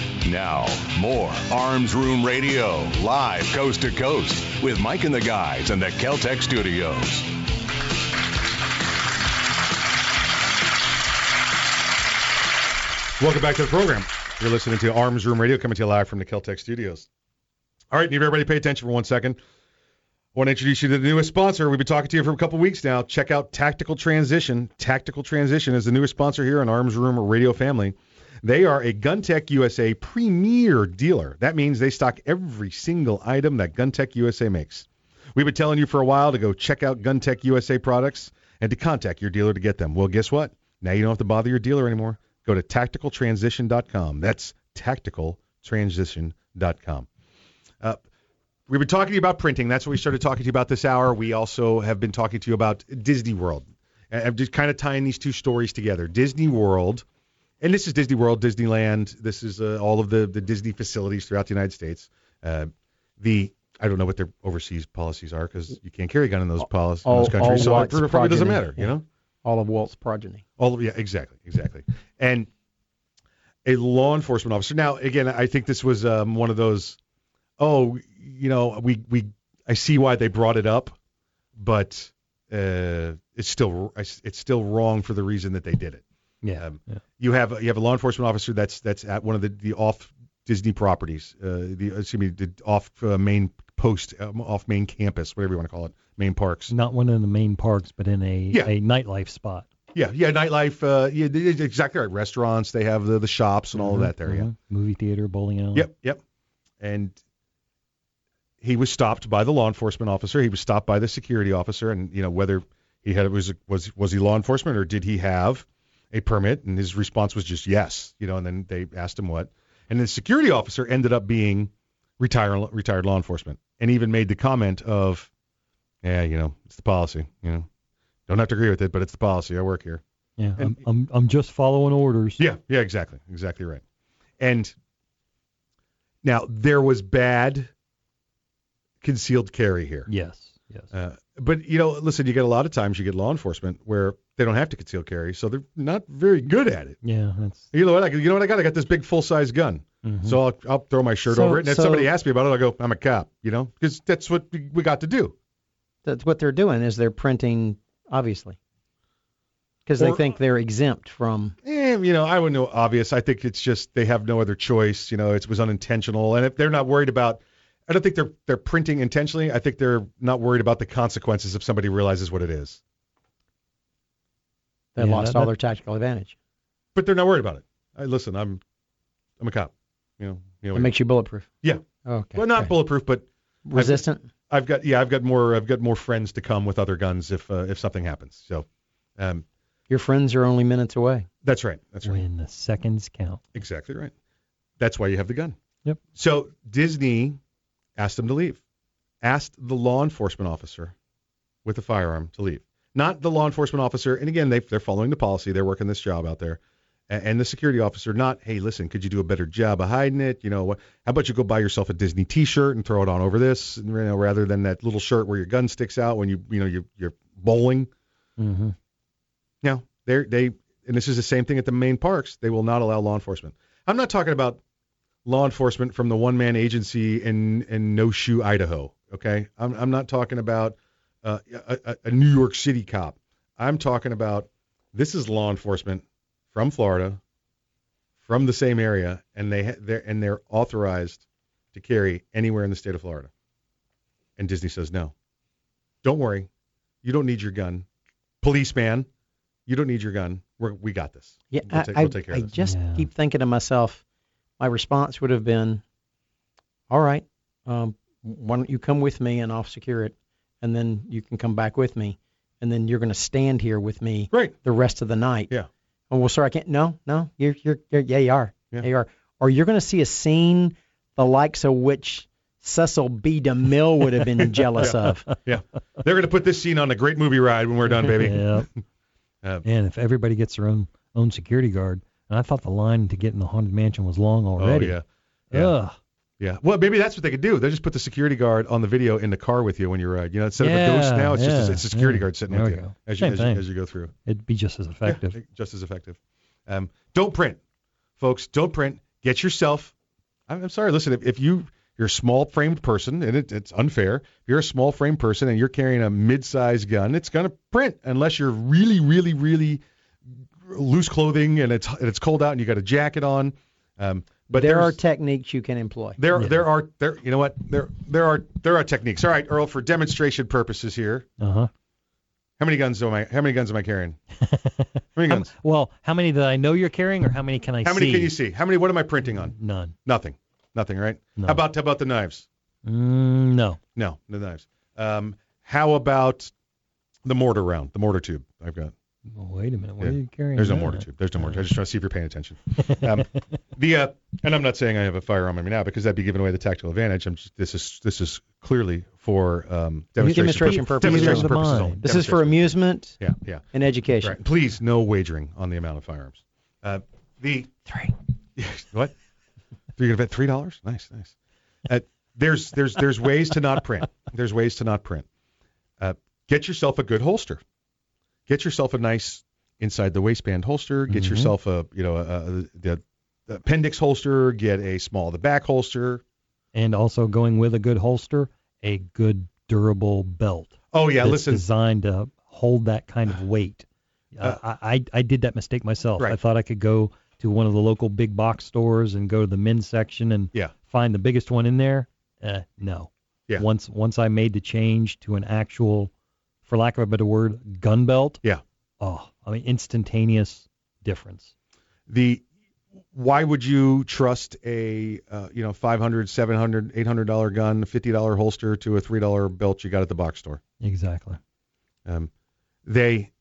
Now, more Arms Room Radio, live coast to coast, with Mike and the guys in the Keltec studios. Welcome back to the program. You're listening to Arms Room Radio coming to you live from the Keltec studios. All right, need everybody pay attention for one second. I want to introduce you to the newest sponsor. We've been talking to you for a couple weeks now. Check out Tactical Transition. Tactical Transition is the newest sponsor here on Arms Room Radio Family. They are a GunTech USA premier dealer. That means they stock every single item that GunTech USA makes. We've been telling you for a while to go check out GunTech USA products and to contact your dealer to get them. Well, guess what? Now you don't have to bother your dealer anymore. Go to tacticaltransition.com. That's tacticaltransition.com. Uh, we've been talking to you about printing. That's what we started talking to you about this hour. We also have been talking to you about Disney World. I'm just kind of tying these two stories together. Disney World, and this is Disney World, Disneyland. This is uh, all of the, the Disney facilities throughout the United States. Uh, the I don't know what their overseas policies are because you can't carry a gun in those policies in those countries. so it probably doesn't matter, you know. All of Walt's progeny. All of, yeah, exactly, exactly. And a law enforcement officer. Now, again, I think this was um, one of those. Oh, you know, we we I see why they brought it up, but uh, it's still it's still wrong for the reason that they did it. Yeah. Um, yeah. You have you have a law enforcement officer that's that's at one of the the off Disney properties, uh, the excuse me, the off uh, main post, um, off main campus, whatever you want to call it, main parks. Not one of the main parks, but in a, Yeah. a nightlife spot. Yeah, yeah, nightlife. Uh, yeah, exactly right. Restaurants, they have the the shops and all of that there. Yeah. Mhm. Movie theater, bowling alley. Yep, yep. And he was stopped by the law enforcement officer. He was stopped by the security officer, and you know whether he had was was was he law enforcement or did he have a permit? And his response was just yes. You know, and then they asked him what, and the security officer ended up being retired retired law enforcement, and even made the comment of, yeah, you know, it's the policy. You know, don't have to agree with it, but it's the policy. I work here. Yeah. And- I'm, I'm I'm just following orders. Yeah, yeah, exactly, exactly right. And now there was bad concealed carry here. Yes. Yes. Uh, but you know, listen, you get a lot of times you get law enforcement where they don't have to conceal carry, so they're not very good at it. Yeah. That's You know what? I, you know what I got? I got this big full size gun. Mhm. So I'll, I'll throw my shirt So- over it, and if so- somebody asks me about it, I'll go, I'm a cop, you know, because that's what we, we got to do. That's what they're doing is they're printing, obviously, because they think they're exempt from. Eh, you know, I wouldn't know obvious. I think it's just they have no other choice. You know, it was unintentional, and if they're not worried about, I don't think they're they're printing intentionally. I think they're not worried about the consequences if somebody realizes what it is. They Yeah, lost that- all that- their tactical advantage. But they're not worried about it. I, listen, I'm I'm a cop. You know, you know. It makes you bulletproof. yeah. Okay. Well, not okay. bulletproof, but resistant. I've got yeah, I've got more I've got more friends to come with other guns if uh, if something happens. So, um, Your friends are only minutes away. that's right. That's right. When the seconds count. Exactly right. That's why you have the gun. Yep. So Disney asked them to leave. Asked the law enforcement officer with the firearm to leave. Not the law enforcement officer. And again, they they're following the policy. They're working this job out there. And the security officer, not, hey, listen, could you do a better job of hiding it? You know, what? How about you go buy yourself a Disney T-shirt and throw it on over this, you know, rather than that little shirt where your gun sticks out when you, you know, you're, you're bowling. Mm-hmm. No, they they and this is the same thing at the main parks. They will not allow law enforcement. I'm not talking about law enforcement from the one man agency in in No Shoe, Idaho. Okay, I'm I'm not talking about uh, a, a, a New York City cop. I'm talking about this is law enforcement from Florida, from the same area, and they they're and they're authorized to carry anywhere in the state of Florida. And Disney says no. Don't worry, you don't need your gun, policeman. You don't need your gun. We're, we got this. Yeah, we'll I, take, I, we'll take care I of this. just Yeah. keep thinking to myself, my response would have been, all right, um, why don't you come with me and I'll secure it, and then you can come back with me, and then you're going to stand here with me Right. the rest of the night. Yeah. Oh well, sir, I can't. No, no, you're you're, you're yeah, you are. Yeah. Yeah. you are. Or you're going to see a scene the likes of which Cecil B. DeMille would have been jealous of. Yeah, they're going to put this scene on a great movie ride when we're done, baby. Yeah. Uh, And if everybody gets their own own security guard, and I thought the line to get in the haunted mansion was long already. Oh yeah. Yeah. Ugh. Yeah. Well, maybe that's what they could do. They just put the security guard on the video in the car with you when you ride. You know, instead of a ghost now, it's just a, it's a security yeah. guard sitting There with you as you as, you as you go through. It'd be just as effective. Yeah, just as effective. Um, don't print, folks. Don't print. Get yourself. I'm, I'm sorry. Listen, if, if you you're a small framed person, and it, it's unfair. If you're a small framed person and you're carrying a mid-sized gun, it's gonna print unless you're really, really, really loose clothing and it's and it's cold out and you got a jacket on. Um, but there are techniques you can employ. there Yeah. there are there you know what there there are there are techniques. All right, Earl, for demonstration purposes here, Uh huh. how many guns am I how many guns am I carrying? How many guns? well, how many that I know you're carrying, or how many can I see? How see? many can you see? How many what am I printing on? None. Nothing. Nothing, right? No. How about how about the knives? Mm, no. No, the knives. Um, how about the mortar round, the mortar tube? I've got. Well, wait a minute. What Yeah. are you carrying? There's no mortar tube. There's no mortar. I just trying to see if you're paying attention. Um, the uh, and I'm not saying I have a firearm on me now because that'd be giving away the tactical advantage. I'm just, this is this is clearly for um, demonstration, Demonstration purposes. Demonstration purposes only. This is for amusement Yeah, yeah. and education. Right. Please, no wagering on the amount of firearms. Uh, the Three. what? You're gonna bet three dollars? Nice, nice. Uh, there's there's there's ways to not print. There's ways to not print. Uh, get yourself a good holster. Get yourself a nice inside the waistband holster. Get Mhm. yourself a you know a, a, the the appendix holster. Get a small the back holster. And also going with a good holster, a good durable belt. Oh yeah, listen. designed to hold that kind of weight. Uh, I, I I did that mistake myself. Right. I thought I could go to one of the local big box stores and go to the men's section and Yeah. find the biggest one in there. Uh, no. Yeah. Once once I made the change to an actual, for lack of a better word, gun belt. Yeah. Oh, I mean instantaneous difference. the why would you trust a uh, you know 500 700 800 dollar gun 50 dollar holster to a three dollar belt you got at the box store Exactly. um, they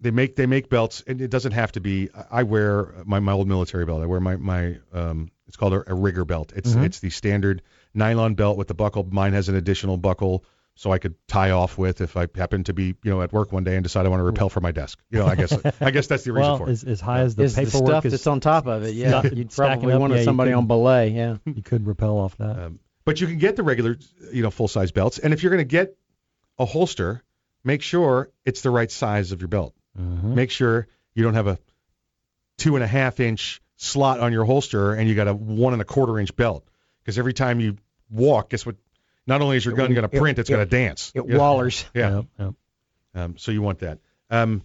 they make they make belts and it doesn't have to be I wear my, my old military belt I wear my my um, it's called a, a rigger belt it's Mhm. it's the standard nylon belt with the buckle mine has an additional buckle so I could tie off with if I happen to be you know at work one day and decide I want to repel from my desk you know I guess I guess that's the reason well, for it as, as high as the Is the stuff is, that's on top of it? Yeah, Stack- you'd stacking probably up, wanted yeah, somebody could- on belay. Yeah. you could repel off that. Um, but you can get the regular, you know, full size belts. And if you're going to get a holster, make sure it's the right size of your belt. Mhm. Make sure you don't have a two and a half inch slot on your holster and you got a one and a quarter inch belt because every time you walk, guess what? Not only is your It- gun going to it- print, it's it- going to dance. it Yeah. wallers. Yeah. Yep, yep. Um, so you want that. Um,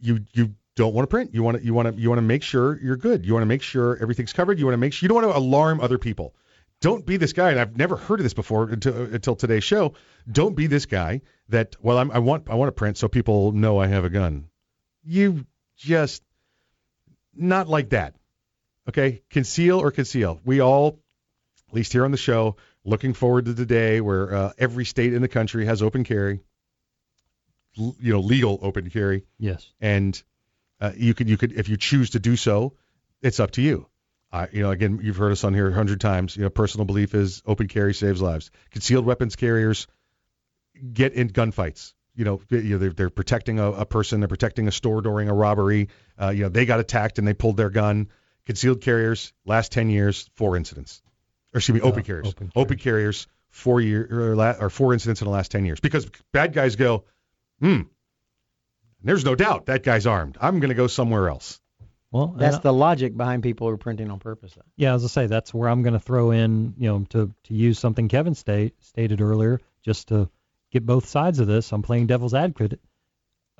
you you don't want to print. You want to you want to you want to make sure you're good. You want to make sure everything's covered. You want to make sure you don't want to alarm other people. Don't be this guy. And I've never heard of this before until until today's show. Don't be this guy that well I'm, I want I want to print so people know I have a gun. You just not like that. Okay, conceal or conceal. We all, at least here on the show, looking forward to the day where uh, every state in the country has open carry. L- you know, legal open carry Yes. and uh, you could you could if you choose to do so, it's up to you. Uh, you know, again, you've heard us on here a hundred times. You know, personal belief is open carry saves lives. Concealed weapons carriers get in gunfights. You know, they're, they're protecting a, a person, they're protecting a store during a robbery. Uh, you know, they got attacked and they pulled their gun. Concealed carriers, last ten years, four incidents. Or excuse me, open Uh, carriers. open Open carriers, four year or, la- or four incidents in the last ten years. Because bad guys go, hmm, there's no doubt that guy's armed. I'm going to go somewhere else. Well, That's the logic behind people who are printing on purpose. Though. Yeah, as I say, that's where I'm going to throw in, you know, to to use something Kevin state, stated earlier, just to get both sides of this. I'm playing devil's advocate.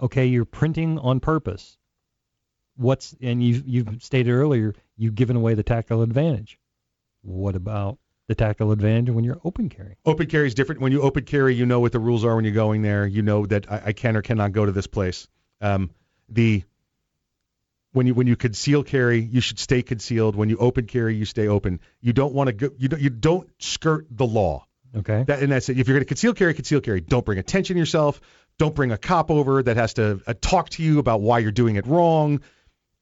Okay, you're printing on purpose. What's and you you've stated earlier, you've given away the tactical advantage. What about the tactical advantage when you're open carry? Open carry is different. When you open carry, you know what the rules are when you're going there. You know that I, I can or cannot go to this place. Um, the when you when you conceal carry, you should stay concealed. When you open carry, you stay open. You don't want to go. You don't you don't skirt the law. Okay. That, and that's it. If you're going to conceal carry, conceal carry. Don't bring attention to yourself. Don't bring a cop over that has to uh, talk to you about why you're doing it wrong.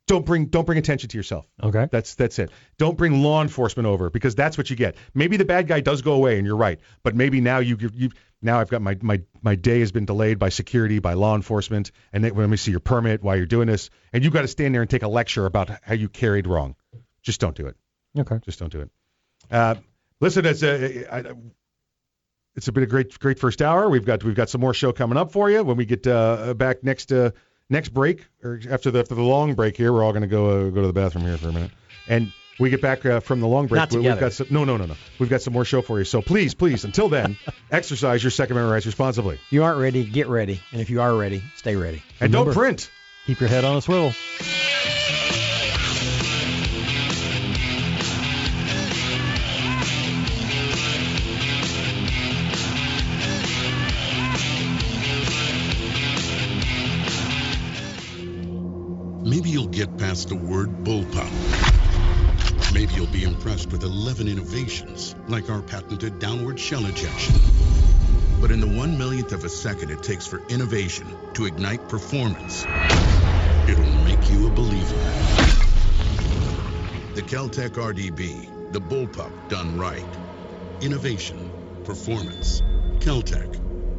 Don't bring don't bring attention to yourself. Okay. That's that's it. Don't bring law enforcement over because that's what you get. Maybe the bad guy does go away and you're right, but maybe now you you now I've got my my my day has been delayed by security by law enforcement and they, let me see your permit while you're doing this and you've got to stand there and take a lecture about how you carried wrong. Just don't do it. Okay. Just don't do it. Uh, listen, it's a I, it's been a great great first hour. We've got we've got some more show coming up for you when we get uh, back next uh, next break or after the after the long break here. We're all going to go uh, go to the bathroom here for a minute, and we get back uh, from the long break. Not we, together. got some, no no no no. We've got some more show for you. So please please until then, exercise your Second Amendment rights responsibly If you aren't ready, get ready. And if you are ready, stay ready. and don't print. Keep your head on a swivel. Maybe you'll get past the word bullpup. Maybe you'll be impressed with 11 innovations, like our patented downward shell ejection. But in the one millionth of a second it takes for innovation to ignite performance, it'll make you a believer. The Keltec RDB, the bullpup done right. Innovation, performance, Keltec.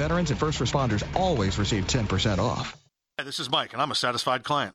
veterans and first responders always receive 10% off. Hi, this is Mike, and I'm a satisfied client.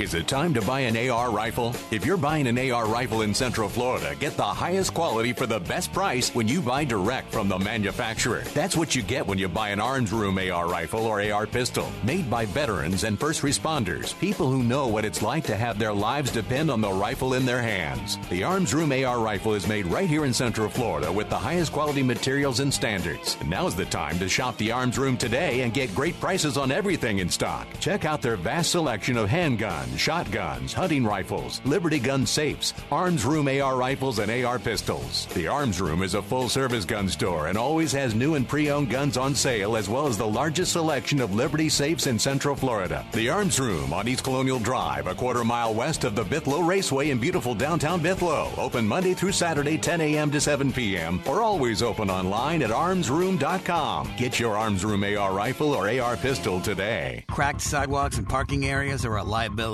Is it time to buy an AR rifle? If you're buying an AR rifle in Central Florida, get the highest quality for the best price when you buy direct from the manufacturer. That's what you get when you buy an Arms Room AR rifle or AR pistol, made by veterans and first responders, people who know what it's like to have their lives depend on the rifle in their hands. The Arms Room AR rifle is made right here in Central Florida with the highest quality materials and standards. And now's the time to shop the Arms Room today and get great prices on everything in stock. Check out their vast selection of handguns guns, shotguns, hunting rifles, Liberty gun safes, Arms Room AR rifles, and AR pistols. The Arms Room is a full service gun store and always has new and pre owned guns on sale, as well as the largest selection of Liberty safes in Central Florida. The Arms Room on East Colonial Drive, a quarter mile west of the Bithlo Raceway in beautiful downtown Bithlo. Open Monday through Saturday, 10 a.m. to 7 p.m., or always open online at armsroom.com. Get your Arms Room AR rifle or AR pistol today. Cracked sidewalks and parking areas are a liability.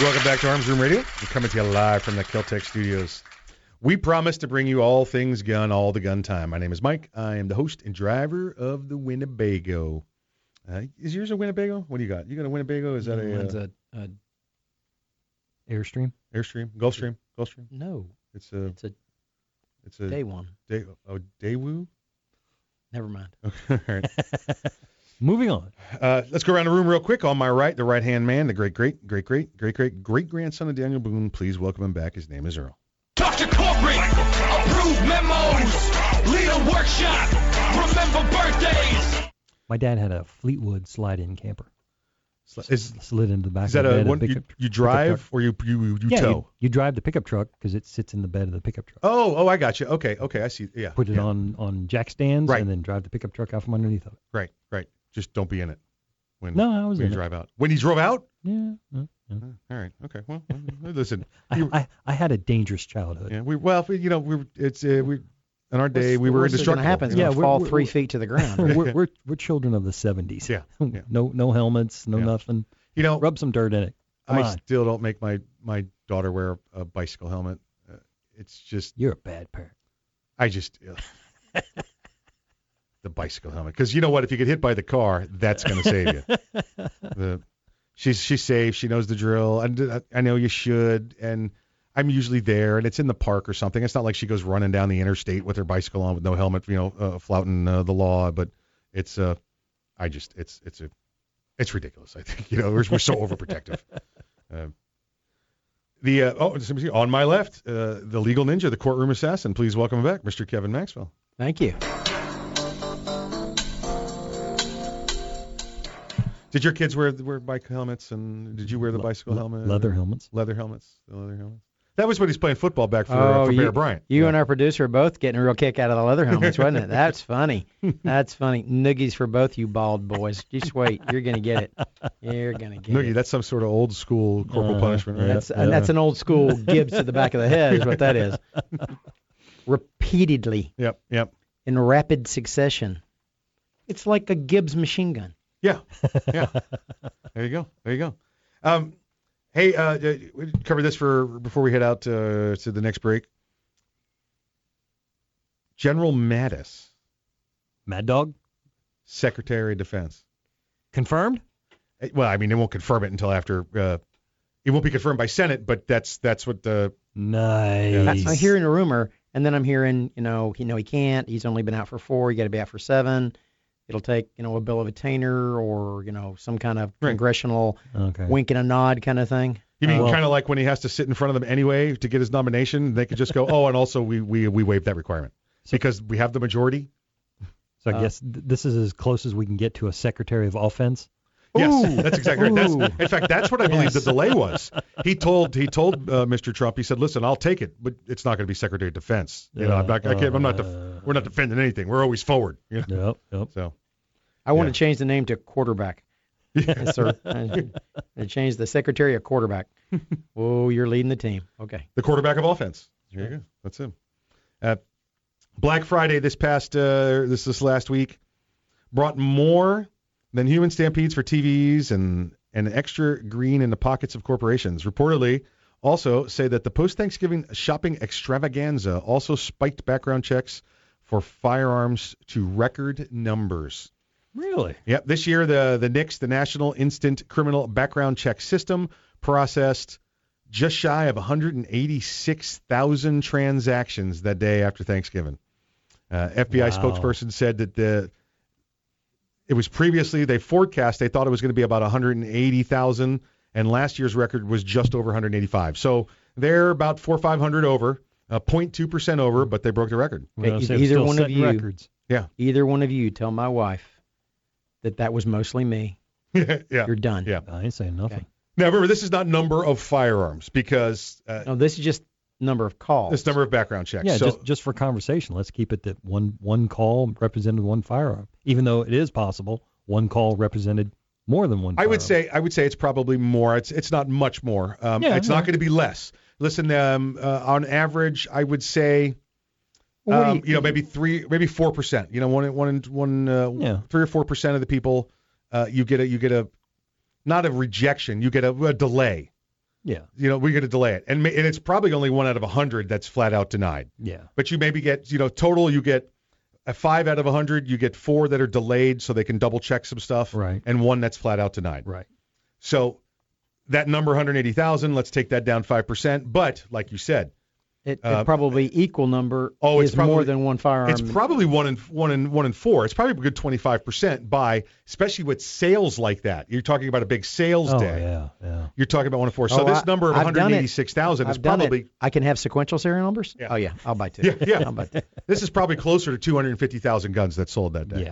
Welcome back to Arms Room Radio. We're coming to you live from the Keltec studios. We promise to bring you all things gun all the gun time. My name is Mike. I am the host and driver of the Winnebago. Uh, is yours a Winnebago? What do you got? You got a Winnebago? Is that a, uh, a, a Airstream? Airstream? Gulfstream? Gulfstream? No, It's a. it's a It's a day one. Day, oh, Daewoo. Never mind. Okay, all right. Moving on. Uh, let's go around the room real quick. On my right, the right hand man, the great, great, great, great, great, great, great grandson of Daniel Boone. Please welcome him back. His name is Earl. Talk to corporate, approve memos, lead a workshop, remember birthdays. My dad had a Fleetwood slide-in camper. Is, slid into the back is of that the bed a one the you, pickup, you pickup drive or you you you yeah, tow? You, you drive the pickup truck because it sits in the bed of the pickup truck. Oh, oh, I got you. Okay, okay, I see. Yeah. Put it yeah. on on jack stands Right. and then drive the pickup truck out from underneath of it. Right, right. Just don't be in it when No, I was when in you it. drive out. When you drove out? Yeah. yeah, yeah. All right. Okay. Well, well, listen. I, you- I, I had a dangerous childhood. yeah, we well, you know, we were- it's uh, we in our day What's we were worst that's gonna indestructible. happen? It's you know? Yeah, fall we're- three we're- feet to the ground. we're, we're we're children of the 70s. Yeah, yeah. No no no helmets, no Yeah. nothing. You know, Rub some dirt in it. Come I on. still don't make my my daughter wear a, a bicycle helmet. Uh, it's just You're a bad parent. I just ugh. The bicycle helmet because you know what? If you get hit by the car, that's going to save you. the, she's she's safe. She knows the drill. And I know you should. And I'm usually there, and it's in the park or something. It's not like she goes running down the interstate with her bicycle on with no helmet, you know, uh, flouting uh, the law. But it's uh, I just it's it's a it's ridiculous. I think you know we're, we're so overprotective. Uh, the uh, oh, let me see. on my left, uh, the legal ninja, the courtroom assassin. Please welcome back, Mr. Kevin Maxwell. Thank you. Did your kids wear wear bike helmets and did you wear the bicycle le- helmet? leather helmets. Leather helmets. The leather helmets. That was when he's playing football back for, uh, oh, for you, Bear Bryant. you Yeah. and our producer are both getting a real kick out of the leather helmets, wasn't it? That's funny. That's funny. Noogies for both you bald boys. Just wait. You're gonna get it. You're gonna get Noogie, it. that's some sort of old school corporal Uh, punishment, right? That's and that's an old school Gibbs to the back of the head is what that is. Repeatedly Yep, yep. in rapid succession. It's like a Gibbs machine gun. Yeah, yeah. there you go. There you go. Um, hey, uh, uh, we cover this for before we head out uh, to the next break. General Mattis, Mad Dog Secretary of Defense. confirmed. Eh, Well, I mean, they won't confirm it until after. Uh, it won't be confirmed by Senate, but that's that's what the Nice. that's- I'm hearing a rumor, and then I'm hearing, you know, you know, he can't. He's only been out for four. You got to be out for seven. It'll take, you know, a bill of attainder or, you know, some kind of Right. congressional Okay. wink and a nod kind of thing. You mean Well- kind of like when he has to sit in front of them anyway to get his nomination? They could just go, oh, and also we we we waive that requirement because we have the majority. So I Uh, guess th- this is as close as we can get to a Secretary of Offense. Yes, Ooh. that's exactly right. That's, in fact, that's what I believe Yes. the delay was. He told he told uh, Mr. Trump. He said, "Listen, I'll take it, but it's not going to be Secretary of Defense. You know, I'm not. I can't, I'm not. Def- Uh, we're not defending anything. We're always forward. You know? Yep. Yep. So I want Yeah. to change the name to quarterback. Yes, sir. I, changed the secretary of quarterback. oh, you're leading the team. Okay. The quarterback of offense. There you go. That's him. Uh, Black Friday this past uh, this this last week brought more than human stampedes for TVs and and extra green in the pockets of corporations. Reportedly, also say that the post Thanksgiving shopping extravaganza also spiked background checks for firearms to record numbers. Really? Yep. This year, the the NICS, the National Instant Criminal Background Check System, processed just shy of 186,000 transactions that day after Thanksgiving. Uh, FBI Wow. spokesperson said that the it was previously they forecast they thought it was going to be about 180,000, and last year's record was just over 185. So they're about four or five hundred over, uh, 0.2 percent over, but they broke the record. Well, e- so either one of you, records. Yeah. either one of you, tell my wife that that was mostly me. yeah. You're done. Yeah. I ain't saying nothing. Okay. Now remember, this is not number of firearms because uh, No, this is just number of calls. this number of background checks. Yeah, so, just just for conversation, let's keep it that one one call represented one firearm, even though it is possible one call represented more than one. I would firearm. say I would say it's probably more. It's it's not much more. Um, Yeah, it's yeah. not going to be less. Listen, um, uh, on average, I would say, Well, um, you- you, know, maybe three, maybe four percent. You know, one one one uh, Yeah. three or four percent of the people, uh, you get a you get a not a rejection, you get a, a delay. Yeah, You know, we get a delay it, and and it's probably only one out of a hundred that's flat out denied. yeah. But you maybe get, you know, total you get a five out of a hundred, you get four that are delayed so they can double check some stuff, Right. and one that's flat out denied. Right. So that number 180,000, let's take that down 5%. But like you said, It, Uh, probably equal number oh, it's is more than one firearm. it's probably one in one in one in four. It's probably a good 25% by, especially with sales like that. You're talking about a big sales Oh day. yeah, yeah. You're talking about one in four. So Oh, this I- number of I've done it. 186,000 is I've done it. probably I can have sequential serial numbers. Yeah. Oh yeah, I'll buy two. yeah, yeah. I'll buy two. this is probably closer to 250,000 guns that sold that day.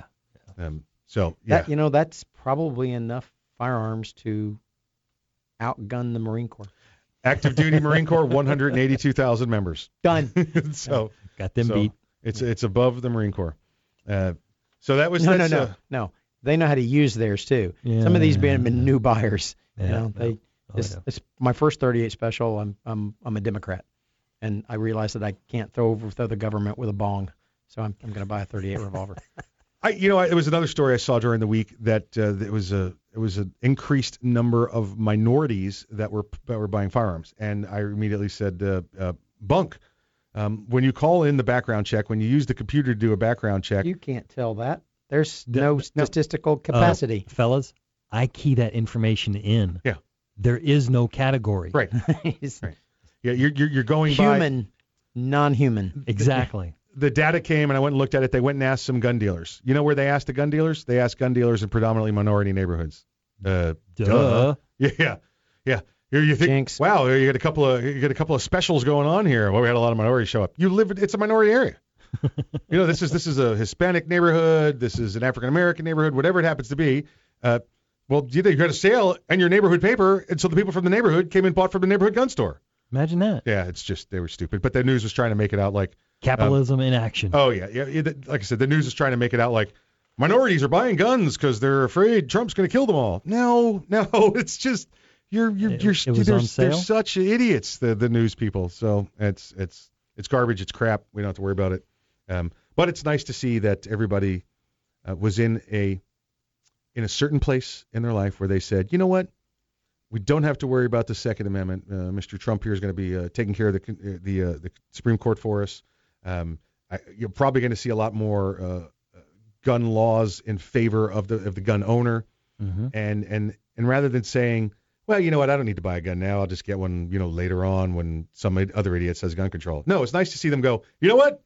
Yeah. Um, so yeah. That you know that's probably enough firearms to outgun the Marine Corps. Active duty Marine Corps 182,000 members. Done. so Got them so beat. It's it's above the Marine Corps. Uh, so that was no, no, that's, no, uh, no. They know how to use theirs too. Yeah, Some of these yeah, being yeah. new buyers. Yeah, you know, yeah. they. Oh, This, yeah. this my first 38 special. I'm I'm I'm a Democrat, and I realized that I can't throw overthrow the government with a bong, so I'm I'm going to buy a 38 revolver. I, you know, it was another story I saw during the week that uh, it was a it was an increased number of minorities that were that were buying firearms, and I immediately said, uh, uh, "Bunk." Um, when you call in the background check, when you use the computer to do a background check, You can't tell that. There's The- no no. statistical Uh, capacity. fellas, I key that information in. Yeah. There is no category. right? Right. Yeah, you're you're, you're going by human, non-human. Exactly. The data came, and I went and looked at it. They went and asked some gun dealers. You know where they asked the gun dealers? They asked gun dealers in predominantly minority neighborhoods. Uh, Duh. Yeah, yeah, yeah. Here you think, Jinx. wow, you got a couple of you got a couple of specials going on here. Well, we had a lot of minorities show up. You live, it's a minority area. you know, this is this is a Hispanic neighborhood. This is an African American neighborhood. Whatever it happens to be. Uh, well, you you got a sale and your neighborhood paper, and so the people from the neighborhood came and bought from the neighborhood gun store. Imagine that. Yeah, it's just they were stupid. But the news was trying to make it out like Capitalism in action. Oh yeah, yeah. the- Like I said, the news is trying to make it out like minorities are buying guns because they're afraid Trump's going to kill them all. No, no, it's just you're you're It- you're it they're, they're such idiots. The the news people. So it's it's it's garbage. It's crap. We don't have to worry about it. Um, but it's nice to see that everybody uh, was in a in a certain place in their life where they said, you know what, we don't have to worry about the Second Amendment. Uh, Mr. Trump here is going to be uh, taking care of the uh, the uh, the Supreme Court for us. Um, I, you're probably going to see a lot more uh, gun laws in favor of the of the gun owner, Mhm. and and and rather than saying, well, you know what, I don't need to buy a gun now. I'll just get one, you know, later on when some other idiot says gun control. No, it's nice to see them go. You know what?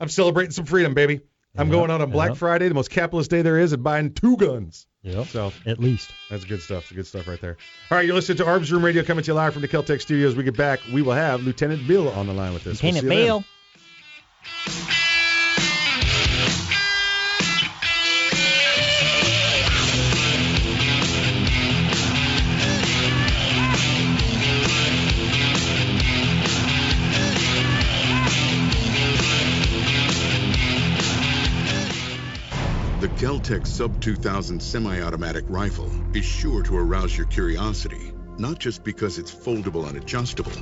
I'm celebrating some freedom, baby. I'm Yep, going out on Black yep. Friday, the most capitalist day there is, and buying two guns. Yep. So At least. that's good stuff. It's Good stuff right there. All right, you're listening to Arms Room Radio coming to you live from the Keltec Studios. We get back, we will have Lieutenant Bill on the line with us. We'll Lieutenant see then. The Keltec Guntech Sub 2000 semi-automatic rifle is sure to arouse your curiosity, not just because it's foldable and adjustable,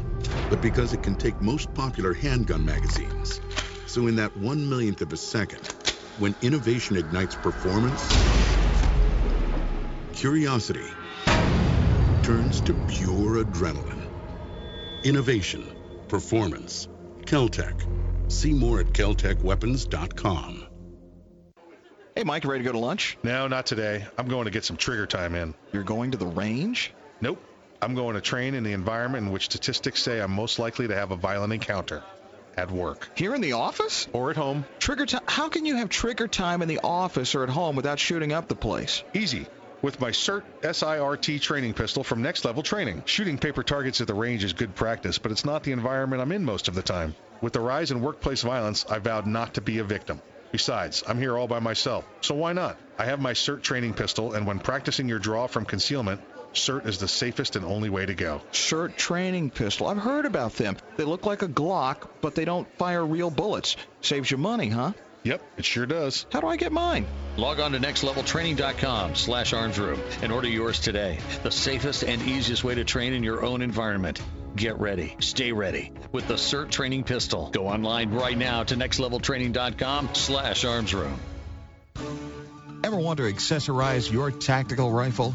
but because it can take most popular handgun magazines. So in that one millionth of a second, when innovation ignites performance, curiosity turns to pure adrenaline. Innovation, performance, Keltec. See more at keltecweapons.com. Hey, Mike, ready to go to lunch? No, not today. I'm going to get some trigger time in. You're going to the range? Nope. I'm going to train in the environment in which statistics say I'm most likely to have a violent encounter. At work. Here in the office? Or at home. Trigger time? How can you have trigger time in the office or at home without shooting up the place? Easy. With my CERT SIRT training pistol from Next Level Training. Shooting paper targets at the range is good practice, but it's not the environment I'm in most of the time. With the rise in workplace violence, I vowed not to be a victim. Besides, I'm here all by myself, so why not? I have my SIRT training pistol, and when practicing your draw from concealment, SIRT is the safest and only way to go. SIRT training pistol. I've heard about them. They look like a Glock, but they don't fire real bullets. Saves you money, huh? Yep, it sure does. How do I get mine? Log on to nextleveltraining.com slash armsroom and order yours today. The safest and easiest way to train in your own environment. Get ready. Stay ready with the SIRT training pistol. Go online right now to nextleveltraining.com slash armsroom. Ever want to accessorize your tactical rifle?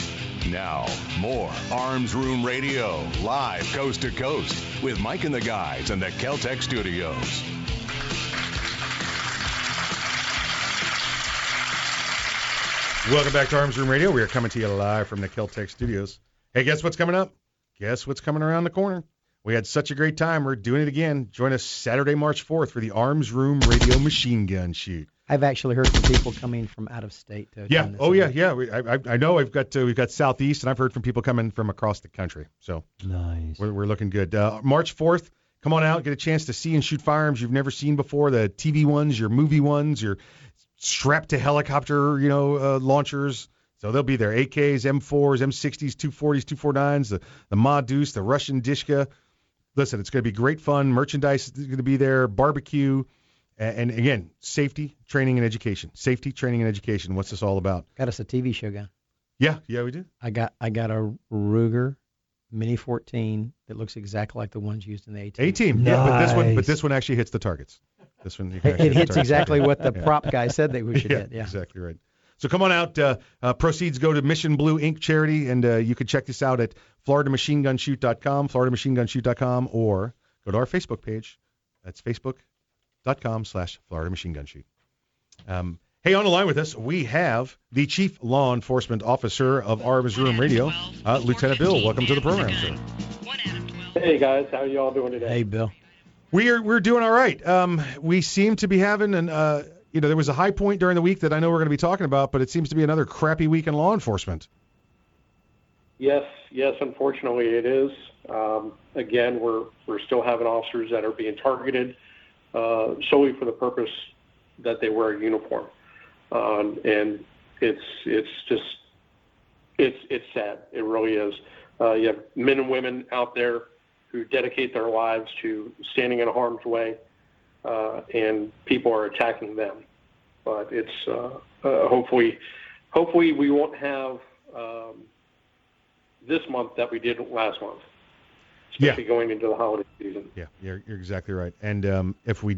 Now, more Arms Room Radio, live coast to coast, with Mike and the guys in the Keltec studios. Welcome back to Arms Room Radio. We are coming to you live from the Keltec Studios. Hey, guess what's coming up? Guess what's coming around the corner? We had such a great time. We're doing it again. Join us Saturday, March 4th for the Arms Room Radio Machine Gun Shoot. I've actually heard from people coming from out of state to Yeah. Oh yeah, event. yeah. We, I, I know we've got uh, we've got southeast, and I've heard from people coming from across the country. So Nice. we're, we're looking good. Uh, March 4th. Come on out, get a chance to see and shoot firearms you've never seen before. The TV ones, your movie ones, your strapped to helicopter, you know, uh, launchers. So they'll be there. AKs, M4s, M60s, 240s, 249s, the the Ma Deuce, the Russian Dishka. Listen, it's going to be great fun. Merchandise is going to be there. Barbecue. And, and again, safety, training, and education. Safety, training, and education. What's this all about? Got us a TV show guy. Yeah, yeah, we do. I got I got a Ruger Mini 14 that looks exactly like the ones used in the A team. A team. Yeah, but this one, but this one actually hits the targets. This one. It, it hit hits exactly what the Yeah. prop guy said that we should yeah, hit. Yeah. exactly right. So come on out. Uh, uh, proceeds go to Mission Blue Inc. charity, and uh, you can check this out at FloridaMachineGunShoot.com, FloridaMachineGunShoot.com, or go to our Facebook page. That's Facebook.com slash Florida Machine Gun Shoot. Um, hey, on the line with us, we have the Chief Law Enforcement Officer of Arms Room Radio, uh, Lieutenant Bill. Welcome to the program, sir. Hey guys, how are you all doing today? Hey, Bill. We're we're doing all right. Um, we seem to be having an uh, you know, there was a high point during the week that I know we're going to be talking about, but it seems to be another crappy week in law enforcement. Yes, yes, unfortunately it is. Um, again, we're we're still having officers that are being targeted uh, solely for the purpose that they wear a uniform, um, and it's it's just it's it's sad. It really is. Uh, you have men and women out there who dedicate their lives to standing in harm's way, uh, and people are attacking them. But it's uh, uh, hopefully hopefully we won't have um, this month that we did last month, especially going into the holiday season. Yeah, you're, you're exactly right. And um, if we,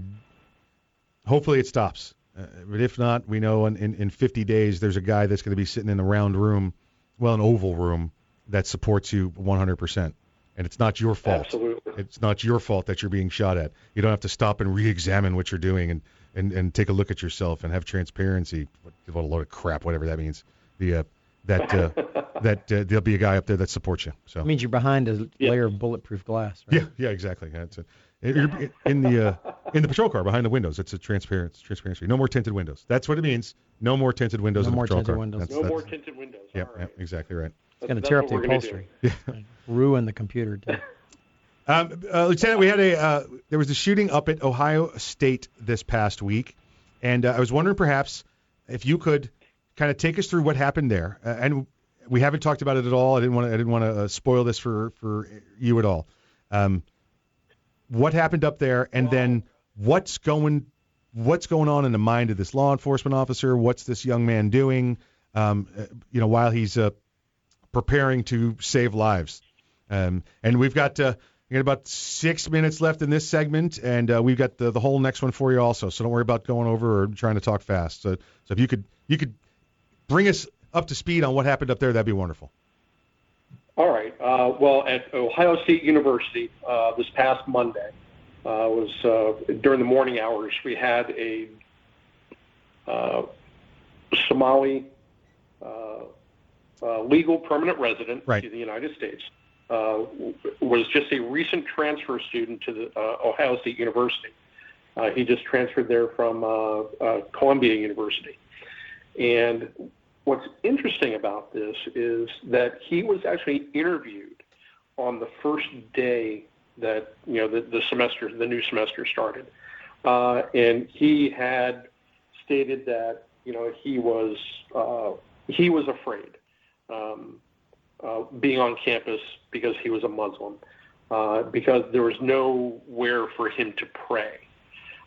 hopefully it stops. Uh, but if not, we know in, in, in 50 days there's a guy that's going to be sitting in a round room, well, an oval room that supports you 100%. And it's not your fault. Absolutely. It's not your fault that you're being shot at. You don't have to stop and re-examine what you're doing and, and, and take a look at yourself and have transparency. What, what a load of crap, whatever that means. The uh, that uh, that uh, there'll be a guy up there that supports you. So It means you're behind a layer of bulletproof glass. Right? yeah, yeah, exactly. That's it. You're in the uh, in the patrol car behind the windows. It's a transparent transparency. No more tinted windows. That's what it means. No more tinted windows No in a more patrol tinted car. windows. That's, No that's, more tinted windows. Yeah, yeah, exactly right. It's going to tear up the we're upholstery. Ruin the computer too. Um, uh, Lieutenant, we had a uh, there was a shooting up at Ohio State this past week, and uh, I was wondering perhaps if you could kind of take us through what happened there. Uh, and we haven't talked about it at all. I didn't want to I didn't want to uh, spoil this for for you at all. Um, what happened up there, and then what's going what's going on in the mind of this law enforcement officer? What's this young man doing? Um, uh, you know, while he's uh, preparing to save lives. Um, and we've got uh, we got about six minutes left in this segment, and uh, we've got the, the whole next one for you also. So don't worry about going over or trying to talk fast. So, so if you could you could bring us up to speed on what happened up there, that'd be wonderful. All right. Uh, well, at Ohio State University uh, this past Monday uh, was uh, during the morning hours. We had a uh, Somali uh, uh, legal permanent resident Right. in the United States. Uh, was just a recent transfer student to the uh, Ohio State University. Uh, he just transferred there from uh, uh, Columbia University. And what's interesting about this is that he was actually interviewed on the first day that you know the, the semester, the new semester started, uh, and he had stated that you know he was uh, he was afraid um, uh, being on campus because he was a Muslim, uh, because there was nowhere for him to pray,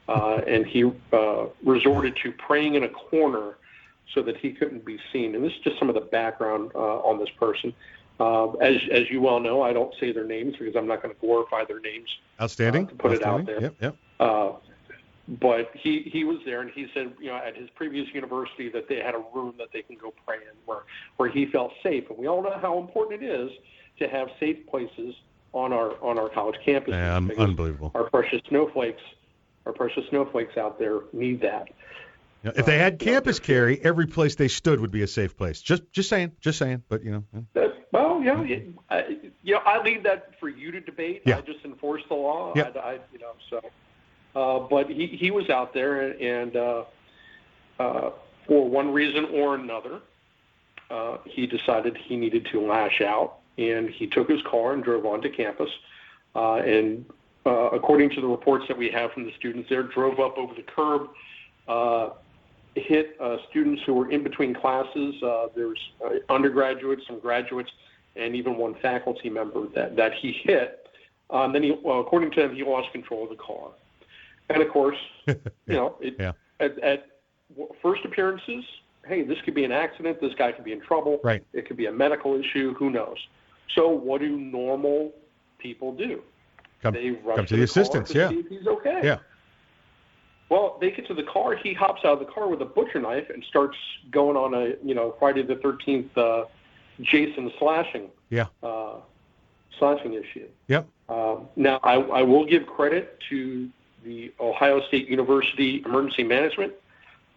uh, and he uh, resorted to praying in a corner so that he couldn't be seen. And this is just some of the background uh, on this person. Uh, as as you well know, I don't say their names because I'm not going to glorify their names. Outstanding. to put it out there. Yep, yep. Uh, but he he was there, and he said, you know, at his previous university that they had a room that they can go pray in, where where he felt safe. And we all know how important it is to have safe places on our on our college campuses. Yeah, unbelievable. Our precious snowflakes, our precious snowflakes out there need that. Know, if they had campus carry, every place they stood would be a safe place. Just just saying, just saying. But you know. Well, yeah, it, I, you know, I leave that for you to debate. Yeah. I just enforce the law. Yeah. I, I, you know, so. Uh, but he he was out there, and, and uh, uh, for one reason or another, uh, he decided he needed to lash out, and he took his car and drove onto campus, uh, and uh, according to the reports that we have from the students there, drove up over the curb. Uh, hit uh, students who were in between classes. Uh, there's uh, undergraduates, some graduates, and even one faculty member that, that he hit. Um, then he, well, according to him, he lost control of the car. And of course, you know, it, yeah. at, at first appearances, hey, this could be an accident. This guy could be in trouble. Right. It could be a medical issue. Who knows? So what do normal people do? Come, come to the, the assistance. Yeah. see if he's okay. Yeah. Well, they get to the car. He hops out of the car with a butcher knife and starts going on a you know Friday the Thirteenth uh, Jason slashing Yeah. uh, slashing issue. Yep. Um, now, I, I will give credit to the Ohio State University Emergency Management.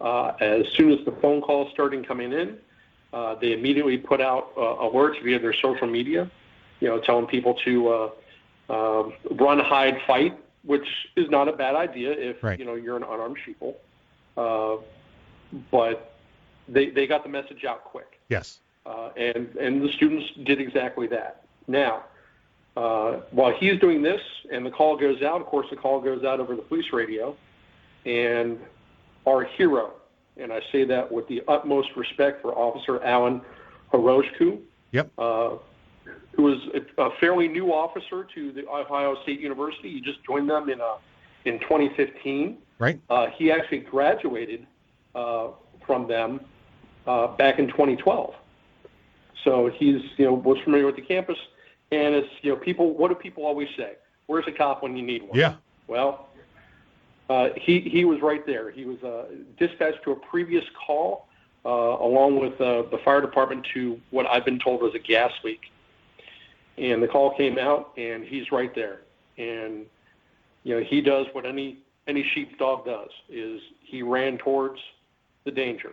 Uh, as soon as the phone calls started coming in, uh, they immediately put out uh, alerts via their social media, you know, telling people to uh, um run, hide, fight, which is not a bad idea if Right. you know you're an unarmed sheeple. Uh, but they they got the message out quick Yes. uh, and and the students did exactly that. Now, uh, while he's doing this, and the call goes out, of course, the call goes out over the police radio, and our hero, and I say that with the utmost respect for Officer Alan Horujko, Yep. Who is a, a fairly new officer to the Ohio State University. He just joined them in uh, in 2015. Right. Uh, he actually graduated uh, from them uh, back in 2012. So he's you know was familiar with the campus, and it's you know people. What do people always say? Where's a cop when you need one? Yeah. Well, uh, he he was right there. He was uh, dispatched to a previous call, uh, along with uh, the fire department to what I've been told was a gas leak. And the call came out, and he's right there. And you know he does what any any sheepdog does: is he ran towards the danger.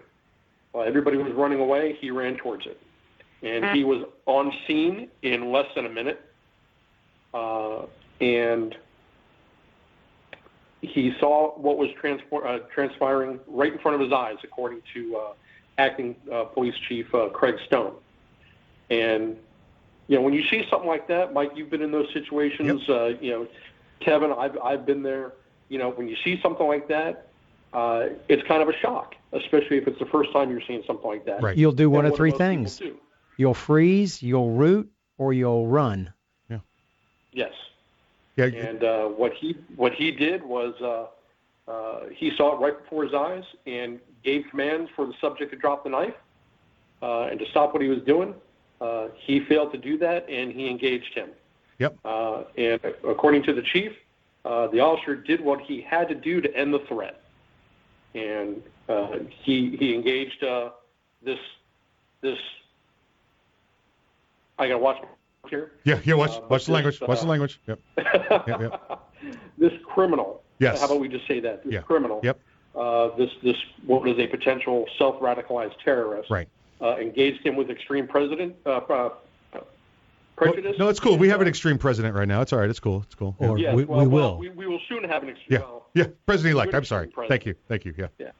While everybody was running away, he ran towards it, and he was on scene in less than a minute. Uh, and he saw what was transpor- uh, transpiring right in front of his eyes, according to uh, acting uh, police chief uh, Craig Stone. And you know, when you see something like that, Mike, you've been in those situations. Uh, you know, Kevin, I've I've been there. You know, when you see something like that, uh, it's kind of a shock, especially if it's the first time you're seeing something like that. Right. You'll do one And of three things. You'll freeze, you'll root, or you'll run. Yeah. Yes. Yeah. And uh, what he what he did was uh, uh, he saw it right before his eyes and gave commands for the subject to drop the knife uh, and to stop what he was doing. Uh, he failed to do that, and he engaged him. Yep. Uh, and according to the chief, uh, the officer did what he had to do to end the threat, and uh, he he engaged uh, this this. I gotta watch here. Yeah. Yeah. Watch. Watch the language. Watch the language. Yep. Yep. Yep. this criminal. Yes. How about we just say that? This Yeah. criminal. Yep. Uh, this this what is a potential self-radicalized terrorist. Right. Uh, engaged him with extreme president uh, uh, prejudice. No, it's cool. We have an extreme president right now. It's all right. It's cool. It's cool. Yeah. Or Yes, we, well, we well, will. we, we will soon have an extreme. Yeah. Well, Yeah. President elect. I'm sorry. president. Thank you. Thank you. Yeah. yeah.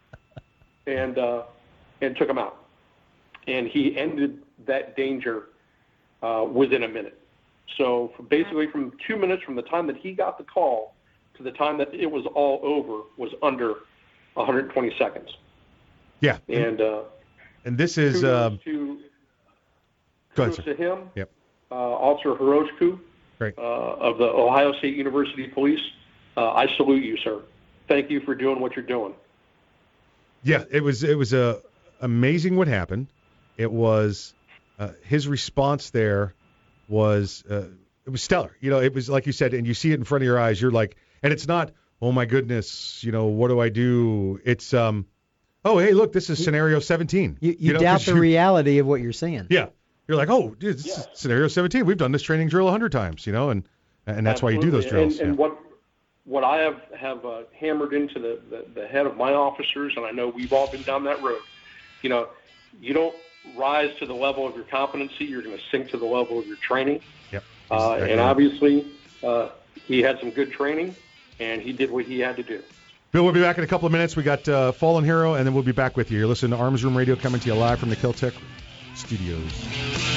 And uh, and took him out, and he ended that danger uh, within a minute. So basically from two minutes from the time that he got the call to the time that it was all over was under 120 seconds. Yeah. And uh, And this is. kudos Um, to ahead, kudos to him, Yep. uh, Officer Horujko uh, of the Ohio State University Police. Uh, I salute you, sir. Thank you for doing what you're doing. Yeah, it was it was uh, amazing what happened. It was uh, his response there was uh, it was stellar. You know, it was like you said, and you see it in front of your eyes. You're like, and it's not, oh my goodness, you know, what do I do? It's um, oh hey, look, this is scenario 17. You, you, know, doubt 'cause the you- reality of what you're seeing. Yeah, you're like, oh, dude, this is scenario 17. We've done this training drill a hundred times, you know, and and that's why you do those drills. And, and what what I have have uh, hammered into the, the the head of my officers, and I know we've all been down that road. You know, you don't rise to the level of your competency; you're going to sink to the level of your training. Yep. Uh, and obviously, uh, he had some good training, and he did what he had to do. Bill, we'll be back in a couple of minutes. We got uh, Fallen Hero, and then we'll be back with you. You're listening to Arms Room Radio coming to you live from the Keltec studios.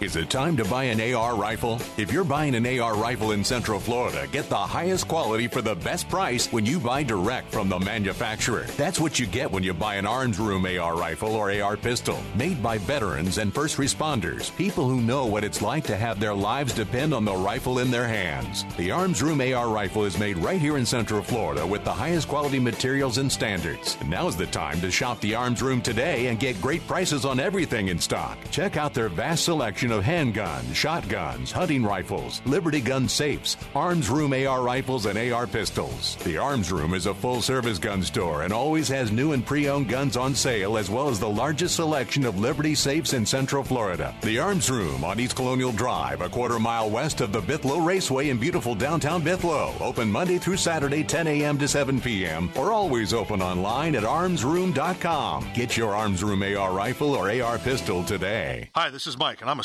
Is it time to buy an AR rifle? If you're buying an AR rifle in Central Florida, get the highest quality for the best price when you buy direct from the manufacturer. That's what you get when you buy an Arms Room AR rifle or AR pistol, made by veterans and first responders, people who know what it's like to have their lives depend on the rifle in their hands. The Arms Room AR rifle is made right here in Central Florida with the highest quality materials and standards. And now's the time to shop the Arms Room today and get great prices on everything in stock. Check out their vast selection of handguns, shotguns, hunting rifles, Liberty gun safes, Arms Room AR rifles, and AR pistols. The Arms Room is a full service gun store and always has new and pre owned guns on sale, as well as the largest selection of Liberty safes in Central Florida. The Arms Room on East Colonial Drive, a quarter mile west of the Bithlo Raceway in beautiful downtown Bithlo. Open Monday through Saturday, 10 a.m. to 7 p.m., or always open online at armsroom.com. Get your Arms Room AR rifle or AR pistol today. Hi, this is Mike, and I'm a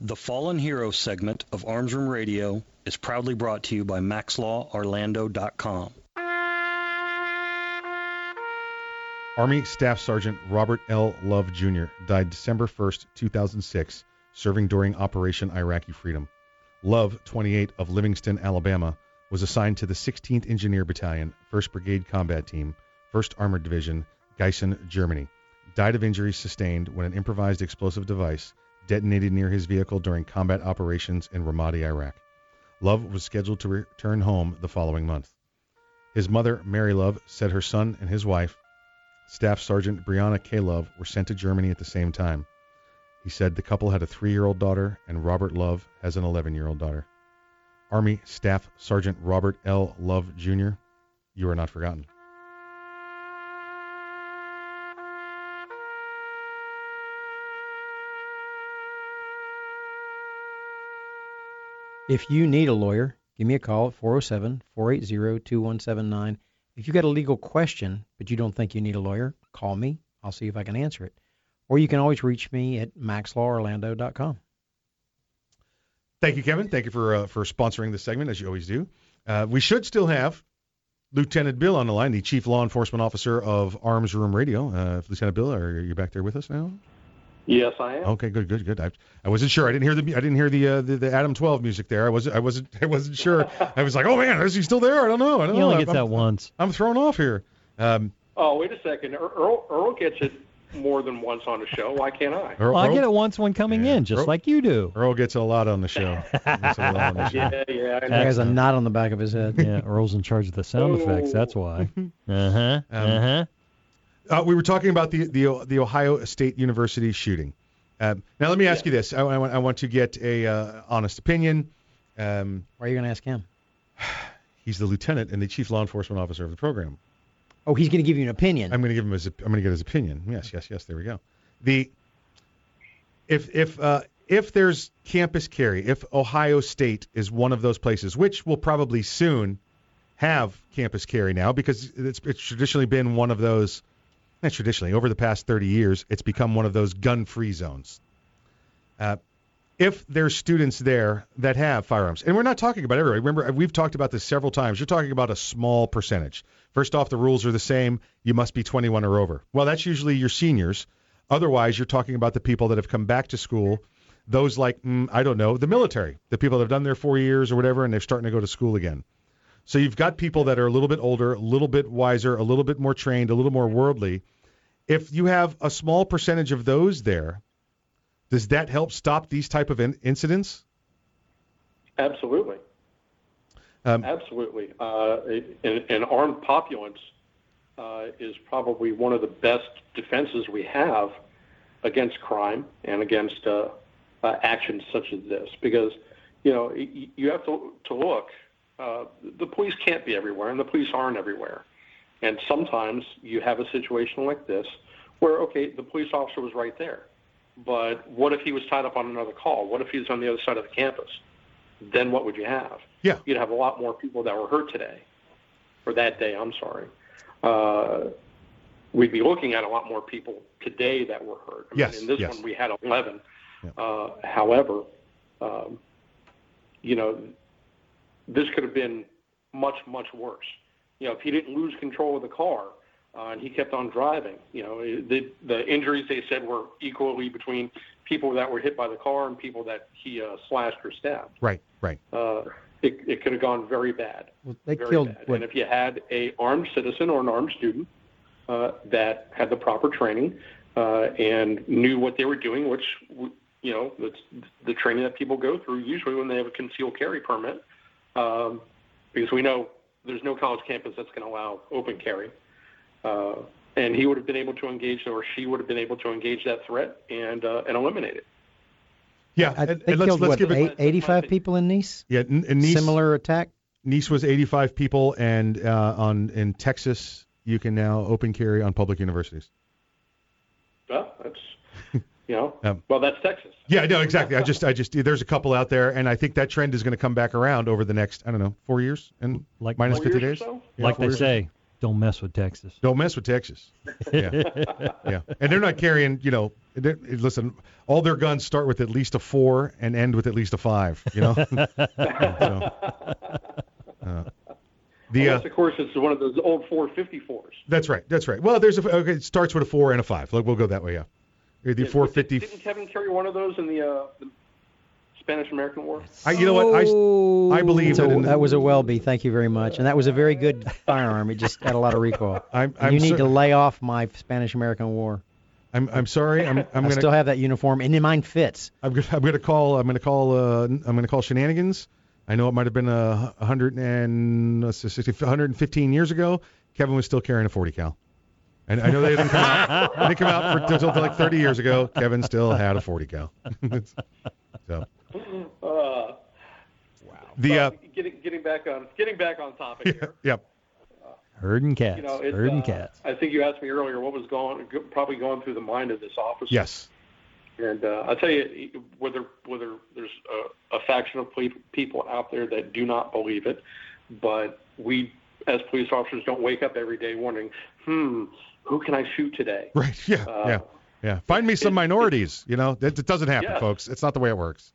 The Fallen Hero segment of Arms Room Radio is proudly brought to you by MaxLawOrlando.com. Army Staff Sergeant Robert L. Love Jr. died December 1st, 2006, serving during Operation Iraqi Freedom. Love, 28, of Livingston, Alabama, was assigned to the 16th Engineer Battalion, 1st Brigade Combat Team, 1st Armored Division, Gießen, Germany. Died of injuries sustained when an improvised explosive device detonated near his vehicle during combat operations in Ramadi, Iraq. Love was scheduled to return home the following month. His mother, Mary Love, said her son and his wife, Staff Sergeant Brianna K. Love, were sent to Germany at the same time. He said the couple had a three year old daughter, and Robert Love has an 11 year old daughter. Army Staff Sergeant Robert L. Love, Jr., you are not forgotten. If you need a lawyer, give me a call at 407 480 2179. If you've got a legal question, but you don't think you need a lawyer, call me. I'll see if I can answer it. Or you can always reach me at maxlaworlando.com. Thank you, Kevin. Thank you for uh, for sponsoring this segment, as you always do. Uh, we should still have Lieutenant Bill on the line, the Chief Law Enforcement Officer of Arms Room Radio. Uh, Lieutenant Bill, are you back there with us now? Yes, I am. Okay, good, good, good. I, I wasn't sure. I didn't hear the I didn't hear the uh, the, the Adam 12 music there. I wasn't I wasn't I wasn't sure. I was like, oh man, is he still there? I don't know. I don't He know. only I'm, that once. I'm thrown off here. Um, Oh, wait a second. Er- Earl, Earl gets it more than once on the show. Why can't I? Earl, Well, I get it once when coming in, just Earl- like you do. Earl gets a lot on the show. Gets a lot on the show. Yeah, yeah. I He has a knot on the back of his head. Yeah, Earl's in charge of the sound effects. That's why. Uh huh. Um, Uh huh. Uh, we were talking about the the the Ohio State University shooting. Um, now let me ask you this. I, I, want, I want to get a uh, honest opinion. Um, Why are you going to ask him? he's the lieutenant and the chief law enforcement officer of the program. Oh, he's going to give you an opinion. I'm going to give him his. I'm going to get his opinion. Yes, yes, yes. There we go. The if if uh, if there's campus carry, if Ohio State is one of those places, which will probably soon have campus carry now, because it's it's traditionally been one of those traditionally, over the past 30 years, it's become one of those gun-free zones. Uh, if there's students there that have firearms, and we're not talking about everybody. Remember, we've talked about this several times. You're talking about a small percentage. First off, the rules are the same. You must be 21 or over. Well, that's usually your seniors. Otherwise, you're talking about the people that have come back to school. Those like, mm, I don't know, the military, the people that have done their four years or whatever, and they're starting to go to school again. So you've got people that are a little bit older, a little bit wiser, a little bit more trained, a little more worldly. If you have a small percentage of those there, does that help stop these type of in- incidents? Absolutely. Um, Absolutely. Uh, an, an armed populace uh, is probably one of the best defenses we have against crime and against uh, uh, actions such as this. Because, you know, you have to, to look. Uh, the police can't be everywhere, and the police aren't everywhere. And sometimes you have a situation like this where, okay, the police officer was right there. But what if he was tied up on another call? What if he was on the other side of the campus? Then what would you have? Yeah. You'd have a lot more people that were hurt today, or that day, I'm sorry. Uh, we'd be looking at a lot more people today that were hurt. I Yes, Mean, in this yes. one, we had 11. Uh, however, um, you know, this could have been much, much worse. You know, if he didn't lose control of the car uh, and he kept on driving, you know, the the injuries they said were equally between people that were hit by the car and people that he uh, slashed or stabbed. Right, right. Uh, it, it could have gone very bad. Well, they very killed bad. what, And if you had a armed citizen or an armed student uh, that had the proper training uh, and knew what they were doing, which you know that's the training that people go through usually when they have a concealed carry permit, um, because we know there's no college campus that's going to allow open carry. Uh, and he would have been able to engage, or she would have been able to engage that threat and uh, and eliminate it. Yeah, I, and, they and let's killed let's what, give it. 85 people in Nice? Yeah, and, and Nice, Similar attack? Nice was 85 people, and uh, on in Texas, you can now open carry on public universities. Well, that's you know, Um, well that's Texas. Yeah, no, exactly. I just, I just, there's a couple out there, and I think that trend is going to come back around over the next, I don't know, four years and Like minus 50 days. so? Yeah, like they years. say, don't mess with Texas. Don't mess with Texas. Yeah, yeah, and they're not carrying, you know. Listen, all their guns start with at least a four and end with at least a five. You know. So, uh, the uh, Unless, of course, it's one of those old 454s. that's right. That's right. Well, there's a okay. It starts with a four and a five. Like we'll go that way. Yeah. The Did- 450. Didn't Kevin carry one of those in the, uh, the Spanish American War? I, you know what? I, I believe So that, in the- that was a Webley. Thank you very much. And that was a very good firearm. It just had a lot of recoil. I'm, And I'm you need so- to lay off my Spanish American War. I'm, I'm sorry. I'm, I'm I gonna. still have that uniform, and mine fits. I'm gonna, I'm gonna call. I'm gonna call. Uh, I'm gonna call shenanigans. I know it might have been a 100 and let's see, 60, 115 years ago. Kevin was still carrying a 40 cal. And I know they didn't come out. They didn't come out for until like 30 years ago. Kevin still had a 40 cal. so Uh, the uh, getting getting back on getting back on topic here. yep. Herding cats. You know, herding uh, cats. I think you asked me earlier what was going go- probably going through the mind of this officer. Yes. And uh, I'll tell you, whether whether there's a, a faction of people out there that do not believe it, but we as police officers don't wake up every day wondering, hmm, who can I shoot today? Right. Yeah. Uh, yeah. Yeah. Find me some minorities. You know, it, it doesn't happen, Yeah. folks. It's not the way it works.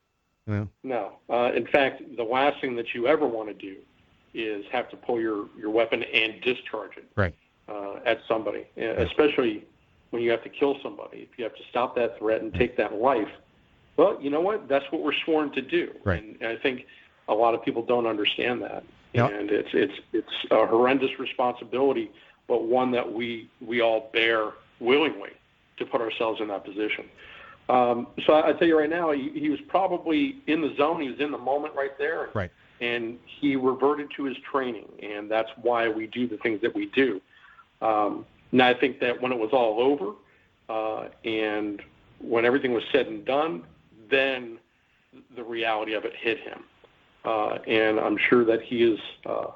You know. No. Uh, in fact, the last thing that you ever want to do is have to pull your, your weapon and discharge it Right. uh, at somebody, uh, especially when you have to kill somebody. If you have to stop that threat and take that life, well, you know what? That's what we're sworn to do. Right. And I think a lot of people don't understand that. Yeah. And it's it's it's a horrendous responsibility, but one that we we all bear willingly to put ourselves in that position. Um, so I, I tell you right now, he, he was probably in the zone. He was in the moment right there. Right. And he reverted to his training, and that's why we do the things that we do. Um, now I think that when it was all over, uh, and when everything was said and done, then the reality of it hit him. Uh, and I'm sure that he is uh,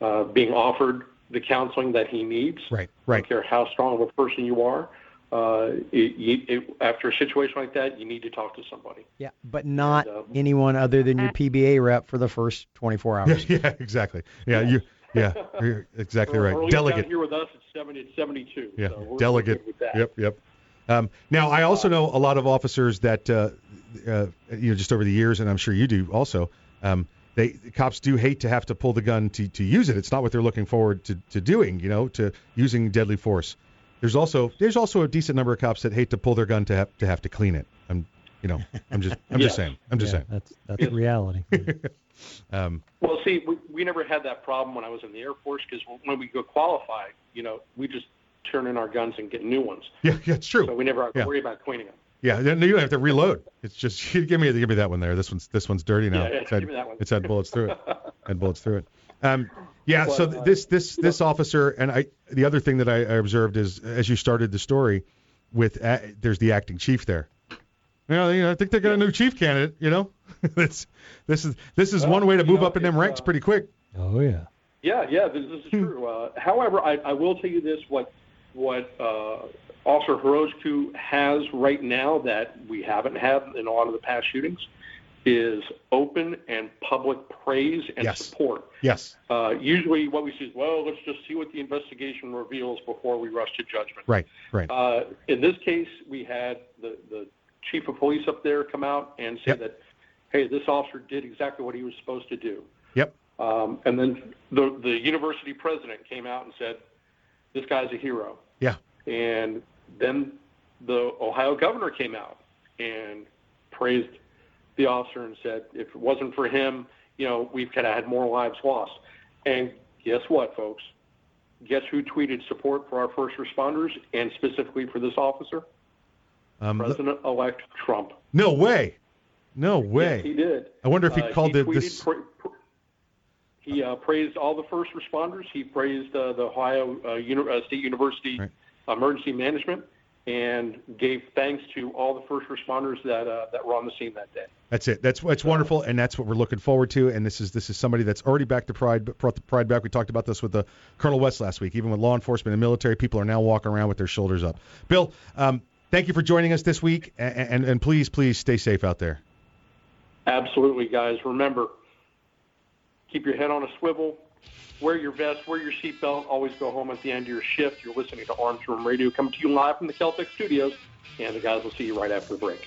uh, being offered the counseling that he needs. Right. I Right. don't care how strong of a person you are. Uh, it, you, it, after a situation like that, you need to talk to somebody. Yeah, but not And, uh, anyone other than your PBA rep for the first 24 hours. yeah, exactly. Yeah, you Yeah, you're exactly Or- right. or at least down Delegate. here with us, it's 70, it's 72. Yeah, so we're- we're delegate. with that. Yep, yep. Um, now, I also know a lot of officers that, uh, uh, you know, just over the years, and I'm sure you do also. Um, they cops do hate to have to pull the gun to, to use it. It's not what they're looking forward to, to doing, you know, to using deadly force. There's also there's also a decent number of cops that hate to pull their gun to have to have to clean it. I'm, you know, I'm just I'm just saying. I'm just Yeah, saying. That's that's reality. Um, Well, see, we, we never had that problem when I was in the Air Force because when we go qualify, you know, we just turn in our guns and get new ones. yeah, yeah, it's true. So we never have to Yeah. worry about cleaning them. Yeah, then you don't have to reload. It's just give me give me that one there. This one's this one's dirty now. Yeah, yeah, it's had, give me that one. It's had bullets through it. had bullets through it. Um, yeah. But, so uh, this this this officer and I the other thing that I, I observed is as you started the story with uh, there's the acting chief there. You know, you know, I think they got a new chief candidate. You know, this this is this is Well, one way to move know, up in them ranks uh, pretty quick. Oh yeah. Yeah, yeah, this, this is true. Uh, however, I, I will tell you this: what what uh, Officer Horujko has right now that we haven't had in a lot of the past shootings is open and public praise and Yes. support. Yes. Uh, usually, what we see is, well, let's just see what the investigation reveals before we rush to judgment. Right. Right. Uh, in this case, we had the, the chief of police up there come out and say Yep. that, hey, this officer did exactly what he was supposed to do. Yep. Um, and then the the university president came out and said, "This guy's a hero." Yeah. And then the Ohio governor came out and praised the officer and said, "If it wasn't for him, you know, we've kind of had more lives lost." And guess what, folks? Guess who tweeted support for our first responders and specifically for this officer? Um, President-elect Trump. no way. No way. Yes, he did. I wonder if he Uh, called he it tweeted this. pra- pra- he uh, praised all the first responders. He praised uh, the Ohio uh, Uni- uh, State University Emergency Management, and gave thanks to all the first responders that uh, that were on the scene that day. That's it. That's that's wonderful, and that's what we're looking forward to. And this is this is somebody that's already back to pride, brought the pride back. We talked about this with the Colonel West last week. Even with law enforcement and military, people are now walking around with their shoulders up. Bill, um, thank you for joining us this week, and, and and please please stay safe out there. Absolutely, guys. Remember, keep your head on a swivel. Wear your vest. Wear your seatbelt. Always go home at the end of your shift. You're listening to Arms Room Radio, coming to you live from the Keltec Studios. And the guys will see you right after the break.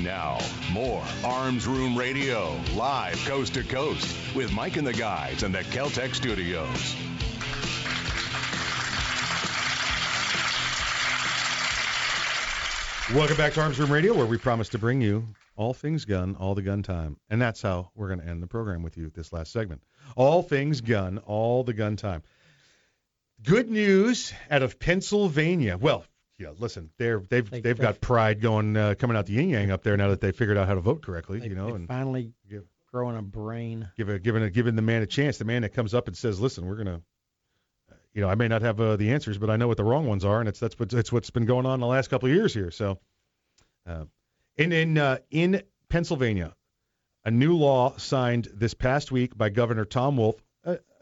Now, more Arms Room Radio, live coast to coast, with Mike and the guys in the Keltec studios. Welcome back to Arms Room Radio, where we promise to bring you all things gun, all the gun time. And that's how we're going to end the program with you this last segment. All things gun, all the gun time. Good news out of Pennsylvania. Well, yeah, listen, they're they've They- they've got pride going uh, coming out the yin yang up there now that they figured out how to vote correctly. They, you know, they and finally give- growing a brain. give a giving a giving the man a chance. The man that comes up and says, "Listen, we're gonna." You know, I may not have uh, the answers, but I know what the wrong ones are, and it's that's what it's what's been going on the last couple of years here. So, uh, in in uh, in Pennsylvania, a new law signed this past week by Governor Tom Wolf,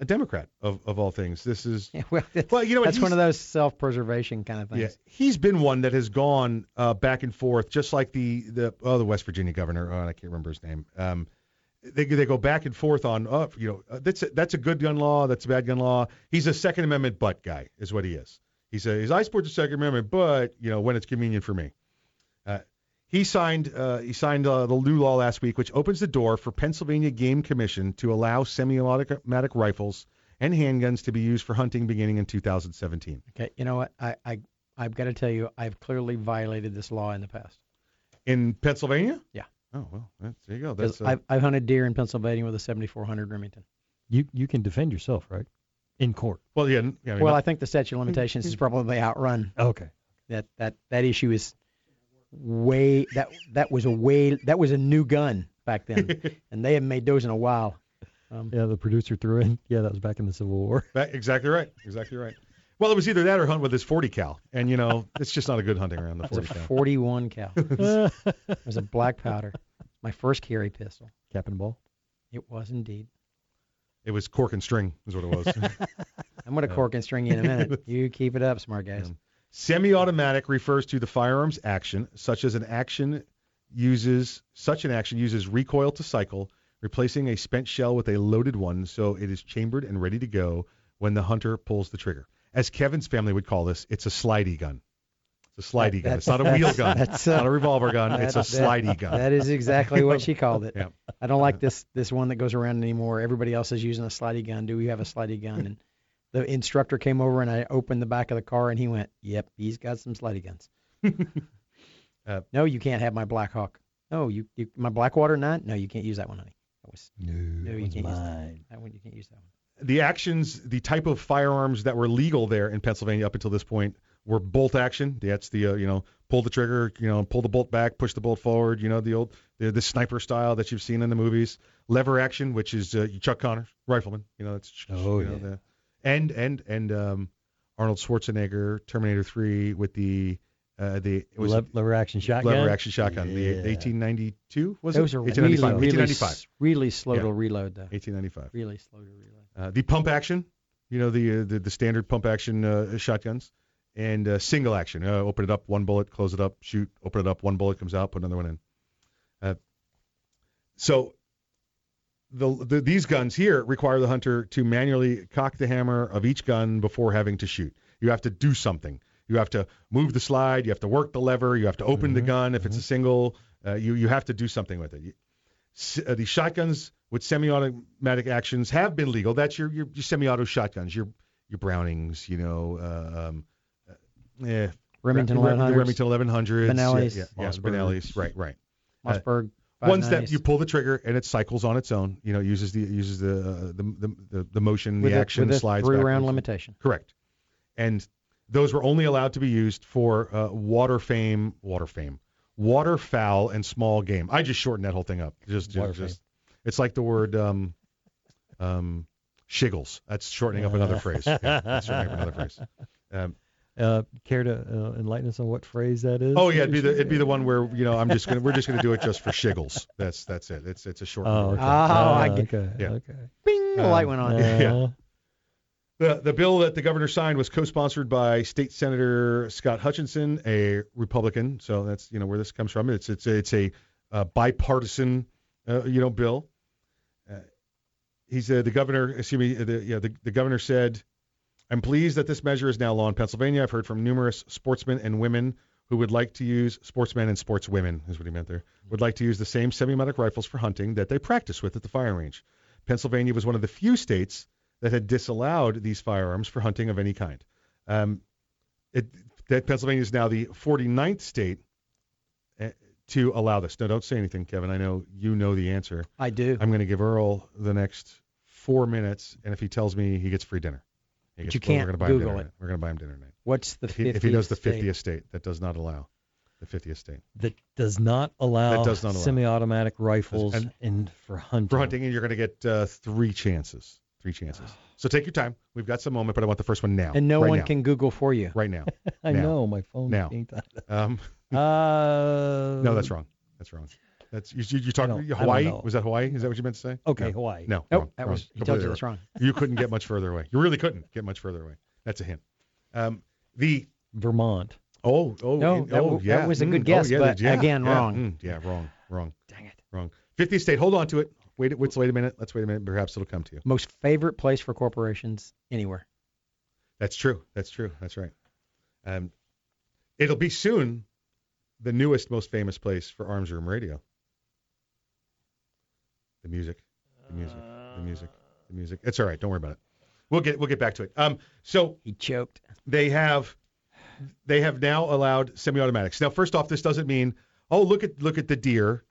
a, Democrat of, of all things. This is well, well, you know, that's one of those self-preservation kind of things. yeah, he's been one that has gone uh, back and forth, just like the the oh the West Virginia governor. Oh, I can't remember his name. Um, they they go back and forth on oh you know uh, that's a, that's a good gun law, that's a bad gun law. He's a Second Amendment butt guy, is what he is. He says I support the Second Amendment, but you know when it's convenient for me. He signed uh, he signed uh, the new law last week, which opens the door for Pennsylvania Game Commission to allow semi-automatic rifles and handguns to be used for hunting beginning in 2017. Okay, you know what? I, I I've got to tell you, I've clearly violated this law in the past. In Pennsylvania? Yeah. Oh well, that's, there you go. That's uh, I've, I've hunted deer in Pennsylvania with a 7400 Remington. You you can defend yourself, right? In court. well, yeah. yeah I mean, well, not- I think the statute of limitations is probably outrun. Okay. That that that issue is way that that was a way that was a new gun back then, and they haven't made those in a while. Um, Yeah, the producer threw in. Yeah, that was back in the Civil War. that- exactly right. Exactly right. Well, it was either that or hunt with his 40 cal, and you know it's just not a good hunting around the That's a 40 cal. 41 cal. it was a black powder. My first carry pistol. Cap and ball. It was indeed. It was cork and string, is what it was. I'm going to Yeah. cork and string you in a minute. You keep it up, smart guys. Semi-automatic refers to the firearms action, such as an action uses such an action uses recoil to cycle, replacing a spent shell with a loaded one, so it is chambered and ready to go when the hunter pulls the trigger. As Kevin's family would call this, it's a slidey gun. It's a slidey gun. It's not a wheel gun. It's not a revolver gun. It's a That- that- slidey gun. That is exactly what she called it. Yeah. I don't like this this one that goes around anymore. Everybody else is using a slidey gun. Do we have a slidey gun? And the instructor came over and I opened the back of the car and he went, "Yep, he's got some slidey guns." Uh, no, you can't have my Black Hawk. No, you, you my Blackwater nine. No, you can't use that one, honey. That was no, no, you can't use that. that one. You can't use that one. the actions, the type of firearms that were legal there in Pennsylvania up until this point were bolt action. That's the uh, you know pull the trigger, you know pull the bolt back, push the bolt forward. You know the old the, the sniper style that you've seen in the movies. Lever action, which is uh, Chuck Connor, rifleman. You know that's Oh, you know, yeah. the, and and and um, Arnold Schwarzenegger, Terminator 3 with the Uh, the it was Lev- lever action shotgun. lever action shotgun. The Yeah. 1892 was Those it? are really, 1895. really, 1895. s- really slow Yeah. to reload, though. 1895. Really slow to reload. Uh, the pump action, you know the uh, the, the standard pump action uh, shotguns, and uh, single action. Uh, open it up, one bullet, close it up, shoot. Open it up, one bullet comes out, put another one in. Uh, so the, the these guns here require the hunter to manually cock the hammer of each gun before having to shoot. You have to do something. You have to move the slide. You have to work the lever. You have to open the gun if it's a single. Uh, you you have to do something with it. You, uh, the shotguns with semi-automatic actions have been legal. That's your your, your semi-auto shotguns, your your Brownings, you know, uh, um, uh, eh, Remington Re- 1100s, Remington 1100s, Benellis, yeah, yeah, yeah, Mossberg. Benellis, right, right. Uh, Mossberg. ones that you pull the trigger and it cycles on its own. You know, uses the uses the uh, the, the the motion, with the a, action, with slides three round limitation. Correct. And those were only allowed to be used for uh, water fame, water fame, waterfowl and small game. I just shortened that whole thing up. Just, just, just it's like the word um, um, shiggles. That's shortening up another phrase. Yeah, that's shortening up another phrase. Um, Uh, care to uh, enlighten us on what phrase that is? oh yeah, it'd be the it'd be the one where you know I'm just gonna we're just gonna do it just for shiggles. That's that's it. It's it's a short. Oh, okay. Oh, I Ah, get- okay. Yeah. Okay. Bing, the light went on. Yeah. Uh, The, the bill that the governor signed was co-sponsored by State Senator Scott Hutchinson, a Republican. So that's you know where this comes from. It's it's it's a uh, bipartisan uh, you know bill. Uh, he's uh, the governor. Excuse me. The, yeah, the, the governor said, "I'm pleased that this measure is now law in Pennsylvania. I've heard from numerous sportsmen and women who would like to use sportsmen and sportswomen is what he meant there. Would like to use the same semi-automatic rifles for hunting that they practice with at the firing range. Pennsylvania was one of the few states that had disallowed these firearms for hunting of any kind. Um, it, that Pennsylvania is now the 49th state uh, to allow this. No, don't say anything, Kevin. I know you know the answer. I do. I'm going to give Earl the next four minutes, and if he tells me he gets free dinner, he But gets, you well, can't we're gonna buy him Google dinner. it. We're going to buy him dinner tonight. What's the If he, 50th if he knows the 50th state, that does not allow the 50th state that does not allow, That does not allow. semi-automatic rifles And- and for hunting. for hunting, and you're going to get uh, three chances. Three chances. So take your time. We've got some moment, but I want the first one now. And no right one now. can Google for you. right now. I now. know my phone Now. Um, Uh, no, that's wrong. That's wrong. That's you. You, you talking don't- I don't Hawaii? Was that Hawaii? Is that what you meant to say? Okay, No. Hawaii. No. Nope, wrong, that wrong. was he told you that's wrong. You couldn't get much further away. You really couldn't get much further away. That's a hint. Um, the Vermont. oh oh No, oh that yeah. that was a good Mm, guess, oh, yeah, but yeah, again, yeah, wrong. mm, yeah, wrong, wrong, Dang it. wrong. 50th state. Hold on to it. Wait. Let's wait a minute. Let's wait a minute. Perhaps it'll come to you. Most favorite place for corporations anywhere. That's true. That's true. That's right. Um, it'll be soon the newest, most famous place for Arms Room Radio. The music, the music, the music, the music. It's all right. Don't worry about it. We'll get we'll get back to it. Um, so He choked. they have they have now allowed semi-automatics. Now, first off, this doesn't mean oh look at look at the deer.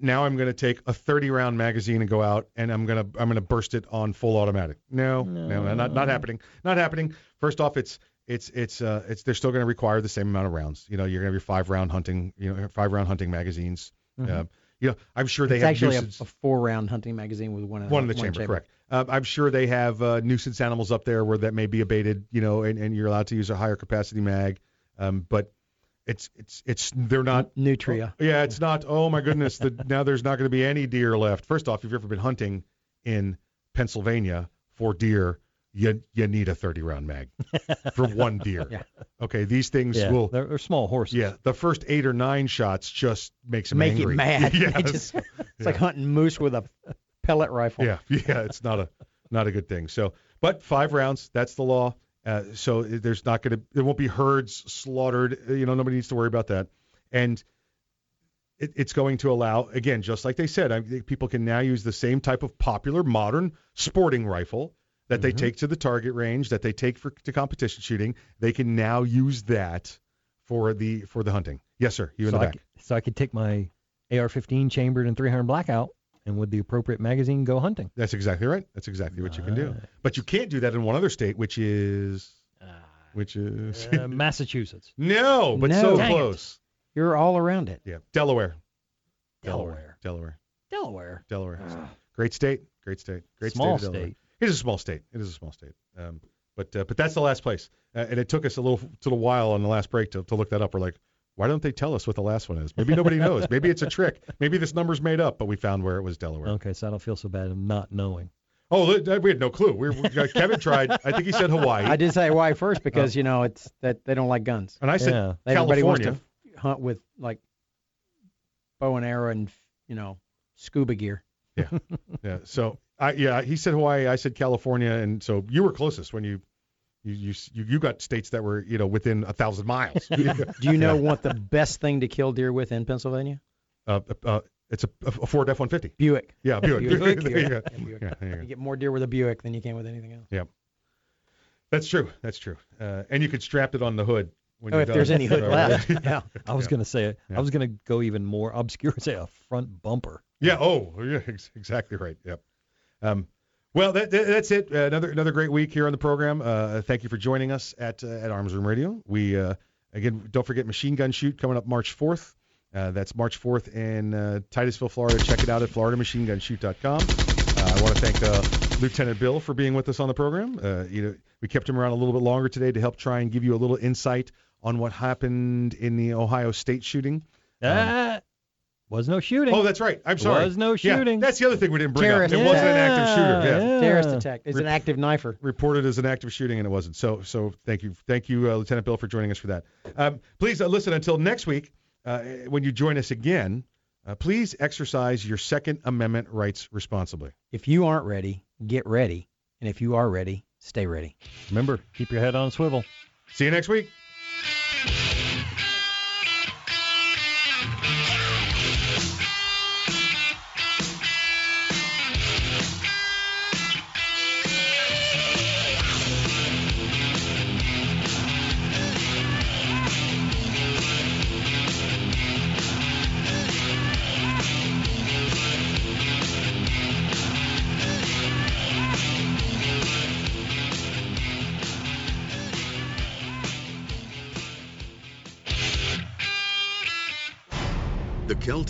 Now I'm going to take a 30 round magazine and go out and I'm going to I'm going to burst it on full automatic. No, no, not not happening. Not happening. First off, it's it's it's uh it's they're still going to require the same amount of rounds. You know, you're going to have your five round hunting, you know, five round hunting magazines. Um, you know, I'm sure they it's have actually a, nuisance- a four round hunting magazine with one in one in the chamber, correct. Um, I'm sure they have uh, nuisance animals up there where that may be abated, you know, and, and you're allowed to use a higher capacity mag. Um, but it's it's it's they're not. Nutria. Yeah, it's not. Oh my goodness, the, now there's not going to be any deer left. First off, if you've ever been hunting in Pennsylvania for deer, you you need a 30 round mag for one deer. Yeah. Okay, these things Yeah, will. they're, they're small horses. Yeah, the first eight or nine shots just makes them Make angry. mad. yeah, just- it's like hunting moose with a pellet rifle. yeah, yeah, it's not a not a good thing. So, but five rounds, that's the law. Uh, so there's not going to there won't be herds slaughtered. You know, nobody needs to worry about that. And it, it's going to allow again, just like they said, I people can now use the same type of popular modern sporting rifle that they mm-hmm. take to the target range, that they take for to competition shooting. They can now use that for the for the hunting. Yes, sir. You in so the I back. so I could take my AR-15 chambered and 300 blackout, and with the appropriate magazine, go hunting. That's exactly right. That's exactly what you can do. But you can't do that in one other state, which is ah. which is Uh, Massachusetts. no, but No. so Dang it. close. You're all around it. Yeah, Delaware. Delaware. Delaware. Delaware. Delaware. Ah. Great state. Great state. Great Small state. of Delaware. state. It is a small state. It is a small state. Um, but uh, but that's the last place. Uh, and it took us a little little while on the last break to, to look that up. We're like, Why don't they tell us what the last one is? Maybe nobody knows. Maybe it's a trick. Maybe this number's made up, but we found where it was Delaware. Okay, so I don't feel so bad of not knowing. Oh, we had no clue. We, we uh, Kevin tried. I think he said Hawaii. I did say Hawaii first because you know it's that they don't like guns. And I said Yeah. Everybody wants California. to hunt with like bow and arrow and you know scuba gear. Yeah, yeah. So I yeah, he said Hawaii. I said California, and so you were closest when you you you you, you got states that were you know within a thousand miles. Do you know what the best thing to kill deer with in Pennsylvania? uh, uh, it's a, a Ford F-150. Buick. Yeah, Buick. Buick. There you. Yeah, Buick. Yeah, you. You get more deer with a Buick than you can with anything else. Yep. That's true. That's true. Uh, and you could strap it on the hood. When Oh, you're if there's any hood left. Yeah. I was Yeah. gonna say Yeah. I was gonna go even more obscure, say a front bumper. Yeah. Oh, yeah. Exactly right. Yep. Um, well, that, that, that's it. Uh, another another great week here on the program. Uh, thank you for joining us at uh, at Arms Room Radio. We uh, again don't forget Machine Gun Shoot coming up March 4th. Uh, that's March 4th in uh, Titusville, Florida. Check it out at FloridaMachineGunShoot.com. I want to thank Lieutenant Bill for being with us on the program. You know, we kept him around a little bit longer today to help try and give you a little insight on what happened in the Ohio State shooting. Was no shooting. Oh, that's right. I'm sorry. Was no shooting. Yeah, shooting. that's the other thing we didn't bring Terrorist up. It wasn't an active shooter. Yeah, Yeah. yeah. Terrorist attack. It's an active knifer. Reported as an active shooting, and it wasn't. So, so thank you, thank you, uh, Lieutenant Bill, for joining us for that. Um, please uh, listen until next week uh, when you join us again. Uh, please exercise your Second Amendment rights responsibly. If you aren't ready, get ready. And if you are ready, stay ready. Remember, Keep your head on a swivel. see you next week.